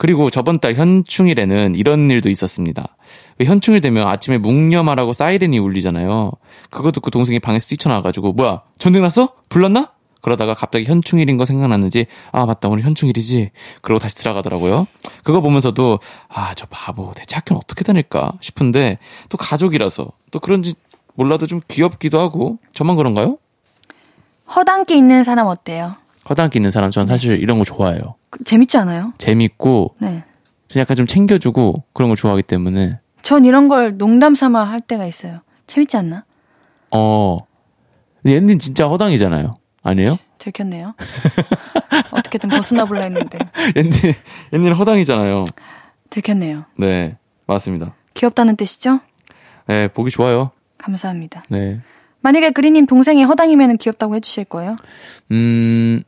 Speaker 3: 그리고 저번 달 현충일에는 이런 일도 있었습니다. 왜 현충일 되면 아침에 묵념하라고 사이렌이 울리잖아요. 그거 듣고 동생이 방에서 뛰쳐나와가지고 뭐야 전쟁 났어? 불났나? 그러다가 갑자기 현충일인 거 생각났는지 아 맞다 오늘 현충일이지 그러고 다시 들어가더라고요. 그거 보면서도 아 저 바보 대체 학교는 어떻게 다닐까 싶은데 또 가족이라서 또 그런지 몰라도 좀 귀엽기도 하고 저만 그런가요?
Speaker 1: 허당끼 있는 사람 어때요?
Speaker 3: 허당끼 있는 사람 저는 사실 이런 거 좋아해요.
Speaker 1: 그- 재밌지 않아요?
Speaker 3: 재밌고
Speaker 1: 네.
Speaker 3: 좀 약간 좀 챙겨주고 그런 걸 좋아하기 때문에
Speaker 1: 전 이런 걸 농담 삼아 할 때가 있어요. 재밌지 않나?
Speaker 3: 어. 근데 얘는 진짜 허당이잖아요. 아니에요?
Speaker 1: 들켰네요. 어떻게든 벗어나 볼라 했는데.
Speaker 3: 얘는, 얘는 허당이잖아요.
Speaker 1: 들켰네요.
Speaker 3: 네. 맞습니다.
Speaker 1: 귀엽다는 뜻이죠?
Speaker 3: 네, 보기 좋아요.
Speaker 1: 감사합니다.
Speaker 3: 네.
Speaker 1: 만약에 그리님 동생이 허당이면 귀엽다고 해주실 거예요?
Speaker 3: 음,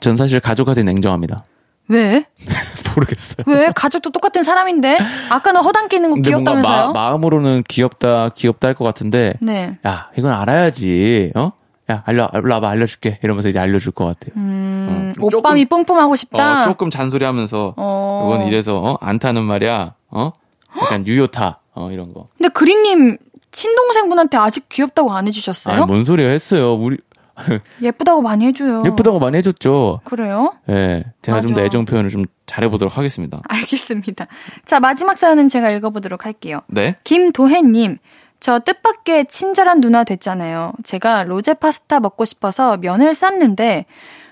Speaker 3: 전 사실 가족한테 냉정합니다.
Speaker 1: 왜?
Speaker 3: 모르겠어요.
Speaker 1: 왜? 가족도 똑같은 사람인데? 아까는 허당끼 있는 거 귀엽다면서요?
Speaker 3: 마, 마음으로는 귀엽다, 귀엽다 할 것 같은데,
Speaker 1: 네.
Speaker 3: 야, 이건 알아야지, 어? 야, 알려, 알려, 와봐, 알려줄게. 이러면서 이제 알려줄 것 같아요.
Speaker 1: 음,
Speaker 3: 어,
Speaker 1: 오빠미 뿜뿜하고 싶다?
Speaker 3: 어, 조금 잔소리 하면서,
Speaker 1: 어.
Speaker 3: 이건 이래서, 어? 안 타는 말이야, 어? 약간 유효타, 어, 이런 거.
Speaker 1: 근데 그리님 친동생분한테 아직 귀엽다고 안 해주셨어요?
Speaker 3: 아니, 뭔 소리야 했어요. 우리,
Speaker 1: 예쁘다고 많이 해줘요.
Speaker 3: 예쁘다고 많이 해줬죠.
Speaker 1: 그래요?
Speaker 3: 예. 제가 좀 더. 애정 표현을 좀 잘해보도록 하겠습니다.
Speaker 1: 알겠습니다. 자, 마지막 사연은 제가 읽어보도록 할게요.
Speaker 3: 네.
Speaker 1: 김도혜님, 저 뜻밖의 친절한 누나 됐잖아요. 제가 로제 파스타 먹고 싶어서 면을 삶는데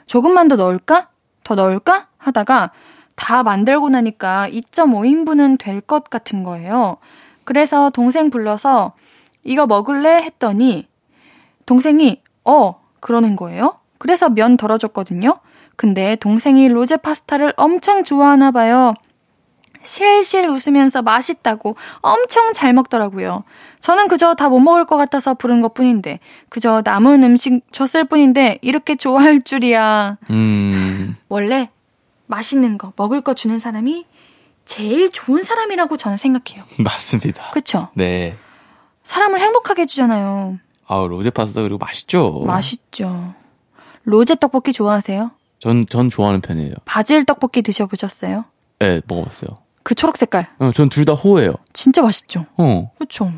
Speaker 1: 조금만 더 넣을까? 더 넣을까? 하다가 다 만들고 나니까 2.5인분은 될 것 같은 거예요. 그래서 동생 불러서 이거 먹을래? 했더니 동생이 어 그러는 거예요. 그래서 면 덜어줬거든요. 근데 동생이 로제 파스타를 엄청 좋아하나 봐요. 실실 웃으면서 맛있다고 엄청 잘 먹더라고요. 저는 그저 다 못 먹을 것 같아서 부른 것 뿐인데, 그저 남은 음식 줬을 뿐인데, 이렇게 좋아할 줄이야.
Speaker 3: 음,
Speaker 1: 원래 맛있는 거, 먹을 거 주는 사람이 제일 좋은 사람이라고 저는 생각해요.
Speaker 3: 맞습니다.
Speaker 1: 그쵸?
Speaker 3: 네.
Speaker 1: 사람을 행복하게 해주잖아요.
Speaker 3: 아, 로제 파스타 그리고 맛있죠?
Speaker 1: 맛있죠. 로제 떡볶이 좋아하세요?
Speaker 3: 전, 전 좋아하는 편이에요.
Speaker 1: 바질 떡볶이 드셔보셨어요?
Speaker 3: 네, 먹어봤어요.
Speaker 1: 그 초록 색깔.
Speaker 3: 어, 전둘 다 호예요.
Speaker 1: 진짜 맛있죠?
Speaker 3: 어,
Speaker 1: 그쵸?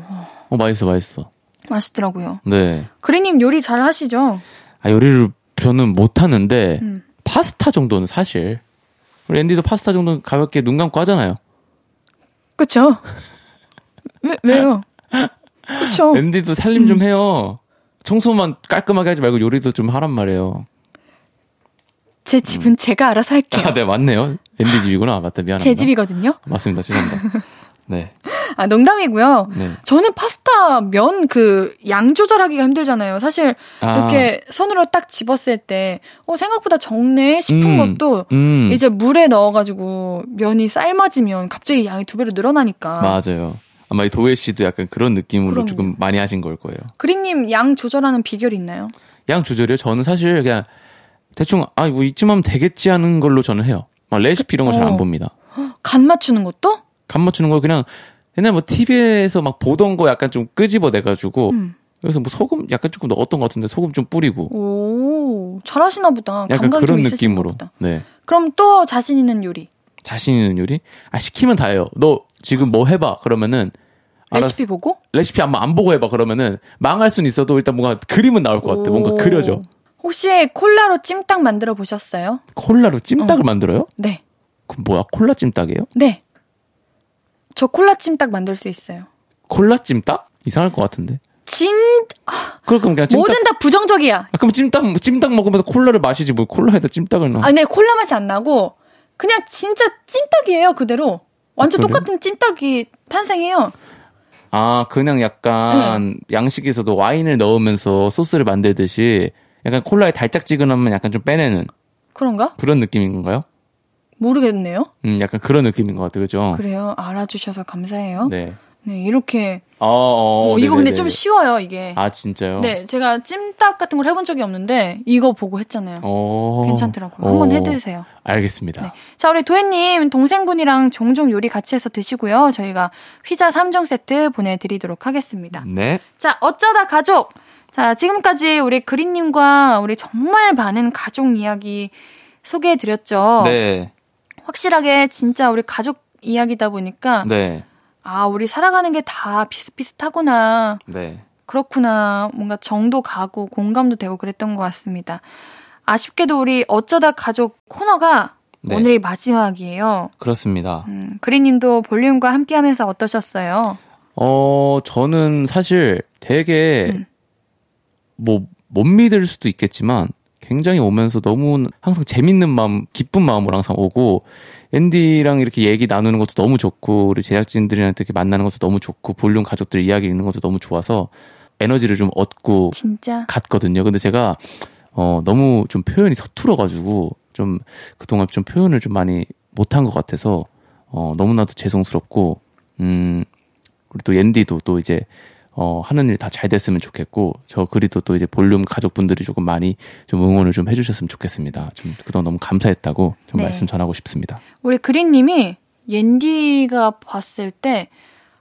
Speaker 3: 어, 맛있어, 맛있어.
Speaker 1: 맛있더라고요.
Speaker 3: 네.
Speaker 1: 그리님 요리 잘 하시죠?
Speaker 3: 아, 요리를 저는 못하는데,
Speaker 1: 음.
Speaker 3: 파스타 정도는 사실. 우리 앤디도 파스타 정도는 가볍게 눈 감고 하잖아요.
Speaker 1: 그쵸? 왜, 왜요? 그쵸?
Speaker 3: 앤디도 살림
Speaker 1: 음.
Speaker 3: 좀 해요. 청소만 깔끔하게 하지 말고 요리도 좀 하란 말이에요.
Speaker 1: 제 집은 제가 알아서 할게요.
Speaker 3: 아, 네, 맞네요. 앤디 집이구나. 맞다, 미안합니다.
Speaker 1: 제 집이거든요.
Speaker 3: 맞습니다. 죄송합니다. 네.
Speaker 1: 아, 농담이고요.
Speaker 3: 네.
Speaker 1: 저는 파스타 면 그 양 조절하기가 힘들잖아요. 사실
Speaker 3: 아.
Speaker 1: 이렇게 손으로 딱 집었을 때 어, 생각보다 적네 싶은
Speaker 3: 음,
Speaker 1: 것도
Speaker 3: 음.
Speaker 1: 이제 물에 넣어가지고 면이 삶아지면 갑자기 양이 두 배로 늘어나니까.
Speaker 3: 맞아요. 아마 이 도혜 씨도 약간 그런 느낌으로
Speaker 1: 그럼요.
Speaker 3: 조금 많이 하신 걸 거예요.
Speaker 1: 그린님 양 조절하는 비결이 있나요?
Speaker 3: 양 조절이요? 저는 사실 그냥 대충 아 뭐 이쯤 하면 되겠지 하는 걸로 저는 해요. 막 레시피 이런 거잘
Speaker 1: 어.
Speaker 3: 안 봅니다.
Speaker 1: 간 맞추는 것도?
Speaker 3: 간 맞추는 거 그냥 옛날 뭐 TV에서 막 보던 거 약간 좀 끄집어 내 가지고
Speaker 1: 음.
Speaker 3: 여기서 뭐 소금 약간 조금 넣었던 것 같은데 소금 좀 뿌리고
Speaker 1: 오, 잘하시나 보다.
Speaker 3: 약간 그런 느낌으로. 네.
Speaker 1: 그럼 또 자신 있는 요리.
Speaker 3: 자신 있는 요리? 아 시키면 다 해요. 너 지금 뭐 해봐 그러면은.
Speaker 1: 레시피 보고?
Speaker 3: 레시피 한번 안 보고 해봐 그러면은 망할 순 있어도 일단 뭔가 그림은 나올 것 같아. 뭔가
Speaker 1: 오.
Speaker 3: 그려져.
Speaker 1: 혹시 콜라로 찜닭 만들어 보셨어요?
Speaker 3: 콜라로 찜닭을
Speaker 1: 어.
Speaker 3: 만들어요?
Speaker 1: 네.
Speaker 3: 그럼 뭐야 콜라 찜닭이에요?
Speaker 1: 네. 저 콜라 찜닭 만들 수 있어요.
Speaker 3: 콜라 찜닭? 이상할 것 같은데.
Speaker 1: 진,
Speaker 3: 그럴 거면 그냥 찜닭.
Speaker 1: 뭐든 다 부정적이야.
Speaker 3: 아, 그럼 찜닭 찜닭 먹으면서 콜라를 마시지 뭐 콜라에다 찜닭을 넣어.
Speaker 1: 아, 네, 콜라 맛이 안 나고, 그냥 진짜 찜닭이에요, 그대로. 완전
Speaker 3: 그래요?
Speaker 1: 똑같은 찜닭이 탄생해요.
Speaker 3: 아 그냥 약간 양식에서도 와인을 넣으면서 소스를 만들듯이 약간 콜라의 달짝지근함은 약간 좀 빼내는
Speaker 1: 그런가?
Speaker 3: 그런 느낌인 건가요?
Speaker 1: 모르겠네요.
Speaker 3: 음 약간 그런 느낌인 것 같아요, 그죠?
Speaker 1: 그래요. 알아주셔서 감사해요. 네,
Speaker 3: 네.
Speaker 1: 이렇게.
Speaker 3: 어, 어,
Speaker 1: 어, 이거 근데. 좀 쉬워요, 이게.
Speaker 3: 아 진짜요?
Speaker 1: 네, 제가 찜닭 같은 걸 해본 적이 없는데, 이거 보고 했잖아요.
Speaker 3: 어.
Speaker 1: 괜찮더라고요. 한번
Speaker 3: 어,
Speaker 1: 해드세요.
Speaker 3: 알겠습니다.
Speaker 1: 네. 자, 우리 도혜님, 동생분이랑 종종 요리 같이 해서 드시고요. 저희가 휘자 3종 세트 보내드리도록 하겠습니다.
Speaker 3: 네.
Speaker 1: 자, 어쩌다 가족. 자, 지금까지 우리 그린님과 우리 정말 많은 가족 이야기 소개해드렸죠.
Speaker 3: 네.
Speaker 1: 확실하게 진짜 우리 가족 이야기다 보니까,
Speaker 3: 네.
Speaker 1: 아, 우리 살아가는 게 다 비슷비슷하구나.
Speaker 3: 네.
Speaker 1: 그렇구나. 뭔가 정도 가고 공감도 되고 그랬던 것 같습니다. 아쉽게도 우리 어쩌다 가족 코너가
Speaker 3: 네.
Speaker 1: 오늘이 마지막이에요.
Speaker 3: 그렇습니다.
Speaker 1: 음, 그린님도 볼륨과 함께 하면서 어떠셨어요?
Speaker 3: 어, 저는 사실 되게
Speaker 1: 음.
Speaker 3: 뭐못 믿을 수도 있겠지만 굉장히 오면서 너무 항상 재밌는 마음, 기쁜 마음으로 항상 오고 앤디랑 이렇게 얘기 나누는 것도 너무 좋고 우리 제작진들이랑 이렇게 만나는 것도 너무 좋고 볼륨 가족들 이야기 읽는 것도 너무 좋아서 에너지를 좀 얻고
Speaker 1: 진짜?
Speaker 3: 갔거든요. 근데 제가 어 너무 좀 표현이 서툴어가지고 좀 그동안 좀 표현을 좀 많이 못한 것 같아서 어 너무나도 죄송스럽고 음 우리 또 옌디도 또 이제 어 하는 일 다 잘 됐으면 좋겠고 저 그리도 또 이제 볼륨 가족분들이 조금 많이 좀 응원을 좀 해주셨으면 좋겠습니다. 좀 그동안 너무 감사했다고 좀
Speaker 1: 네.
Speaker 3: 말씀 전하고 싶습니다.
Speaker 1: 우리 그린님이 옌디가 봤을 때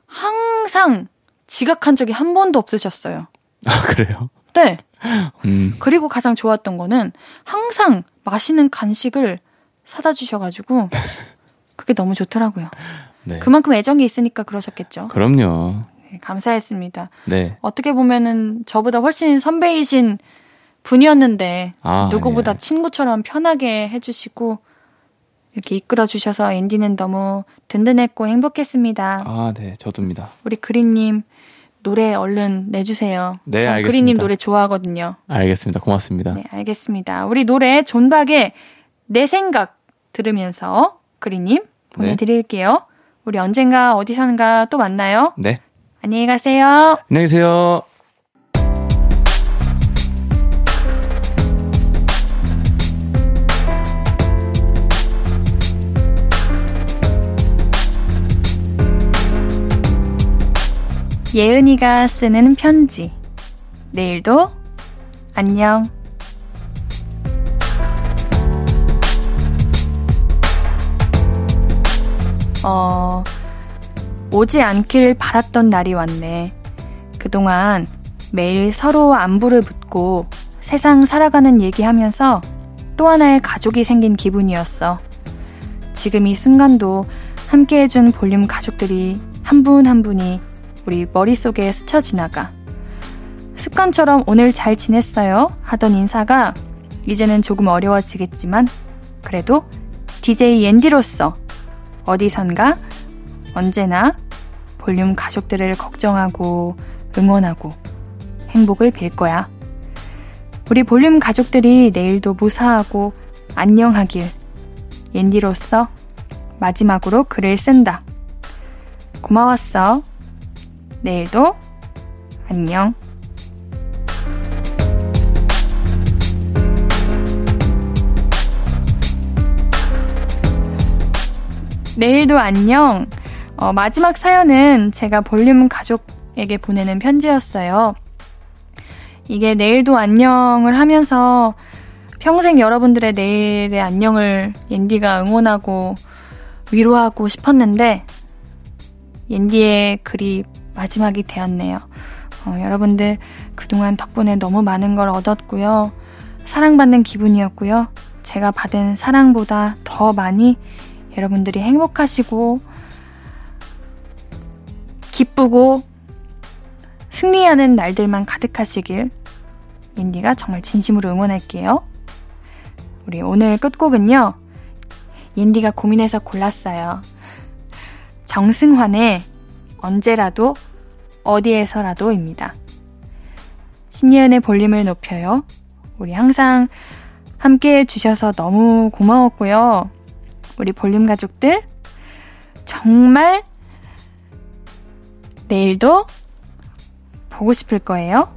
Speaker 1: 항상 지각한 적이 한 번도 없으셨어요.
Speaker 3: 아 그래요?
Speaker 1: 네.
Speaker 3: 음
Speaker 1: 그리고 가장 좋았던 거는 항상 맛있는 간식을 사다 주셔가지고 그게 너무 좋더라고요.
Speaker 3: 네.
Speaker 1: 그만큼 애정이 있으니까 그러셨겠죠.
Speaker 3: 그럼요.
Speaker 1: 네, 감사했습니다.
Speaker 3: 네.
Speaker 1: 어떻게 보면은 저보다 훨씬 선배이신 분이었는데
Speaker 3: 아,
Speaker 1: 누구보다
Speaker 3: 예.
Speaker 1: 친구처럼 편하게 해주시고 이렇게 이끌어 주셔서 앤디는 너무 든든했고 행복했습니다.
Speaker 3: 아, 네. 저도입니다.
Speaker 1: 우리 그린님 노래 얼른 내주세요.
Speaker 3: 네,
Speaker 1: 저
Speaker 3: 알겠습니다.
Speaker 1: 그린님 노래 좋아하거든요.
Speaker 3: 알겠습니다. 고맙습니다.
Speaker 1: 네, 알겠습니다. 우리 노래 존박의 내 생각 들으면서 밥그리님 보내드릴게요. 우리 언젠가 어디선가 또 만나요.
Speaker 3: 네.
Speaker 1: 안녕히 가세요.
Speaker 3: 안녕히 계세요.
Speaker 1: 예은이가 쓰는 편지. 내일도 안녕. 어, 오지 않길 바랐던 날이 왔네. 그동안 매일 서로 안부를 묻고 세상 살아가는 얘기하면서 또 하나의 가족이 생긴 기분이었어. 지금 이 순간도 함께 해준 볼륨 가족들이 한 분한 분이 우리 머릿속에 스쳐 지나가. 습관처럼 오늘 잘 지냈어요? 하던 인사가 이제는 조금 어려워지겠지만 그래도 DJ 옌디로서 어디선가 언제나 볼륨 가족들을 걱정하고 응원하고 행복을 빌 거야. 우리 볼륨 가족들이 내일도 무사하고 안녕하길. 옌디로서 마지막으로 글을 쓴다. 고마웠어. 내일도 안녕. 내일도 안녕. 어, 마지막 사연은 제가 볼륨 가족에게 보내는 편지였어요. 이게 내일도 안녕을 하면서 평생 여러분들의 내일의 안녕을 옌디가 응원하고 위로하고 싶었는데 옌디의 글이 마지막이 되었네요. 어, 여러분들 그동안 덕분에 너무 많은 걸 얻었고요. 사랑받는 기분이었고요. 제가 받은 사랑보다 더 많이 여러분들이 행복하시고 기쁘고 승리하는 날들만 가득하시길 옌디가 정말 진심으로 응원할게요. 우리 오늘 끝곡은요. 옌디가 고민해서 골랐어요. 정승환의 언제라도 어디에서라도입니다. 신예은의 볼륨을 높여요. 우리 항상 함께 해주셔서 너무 고마웠고요. 우리 볼륨 가족들, 정말 내일도 보고 싶을 거예요.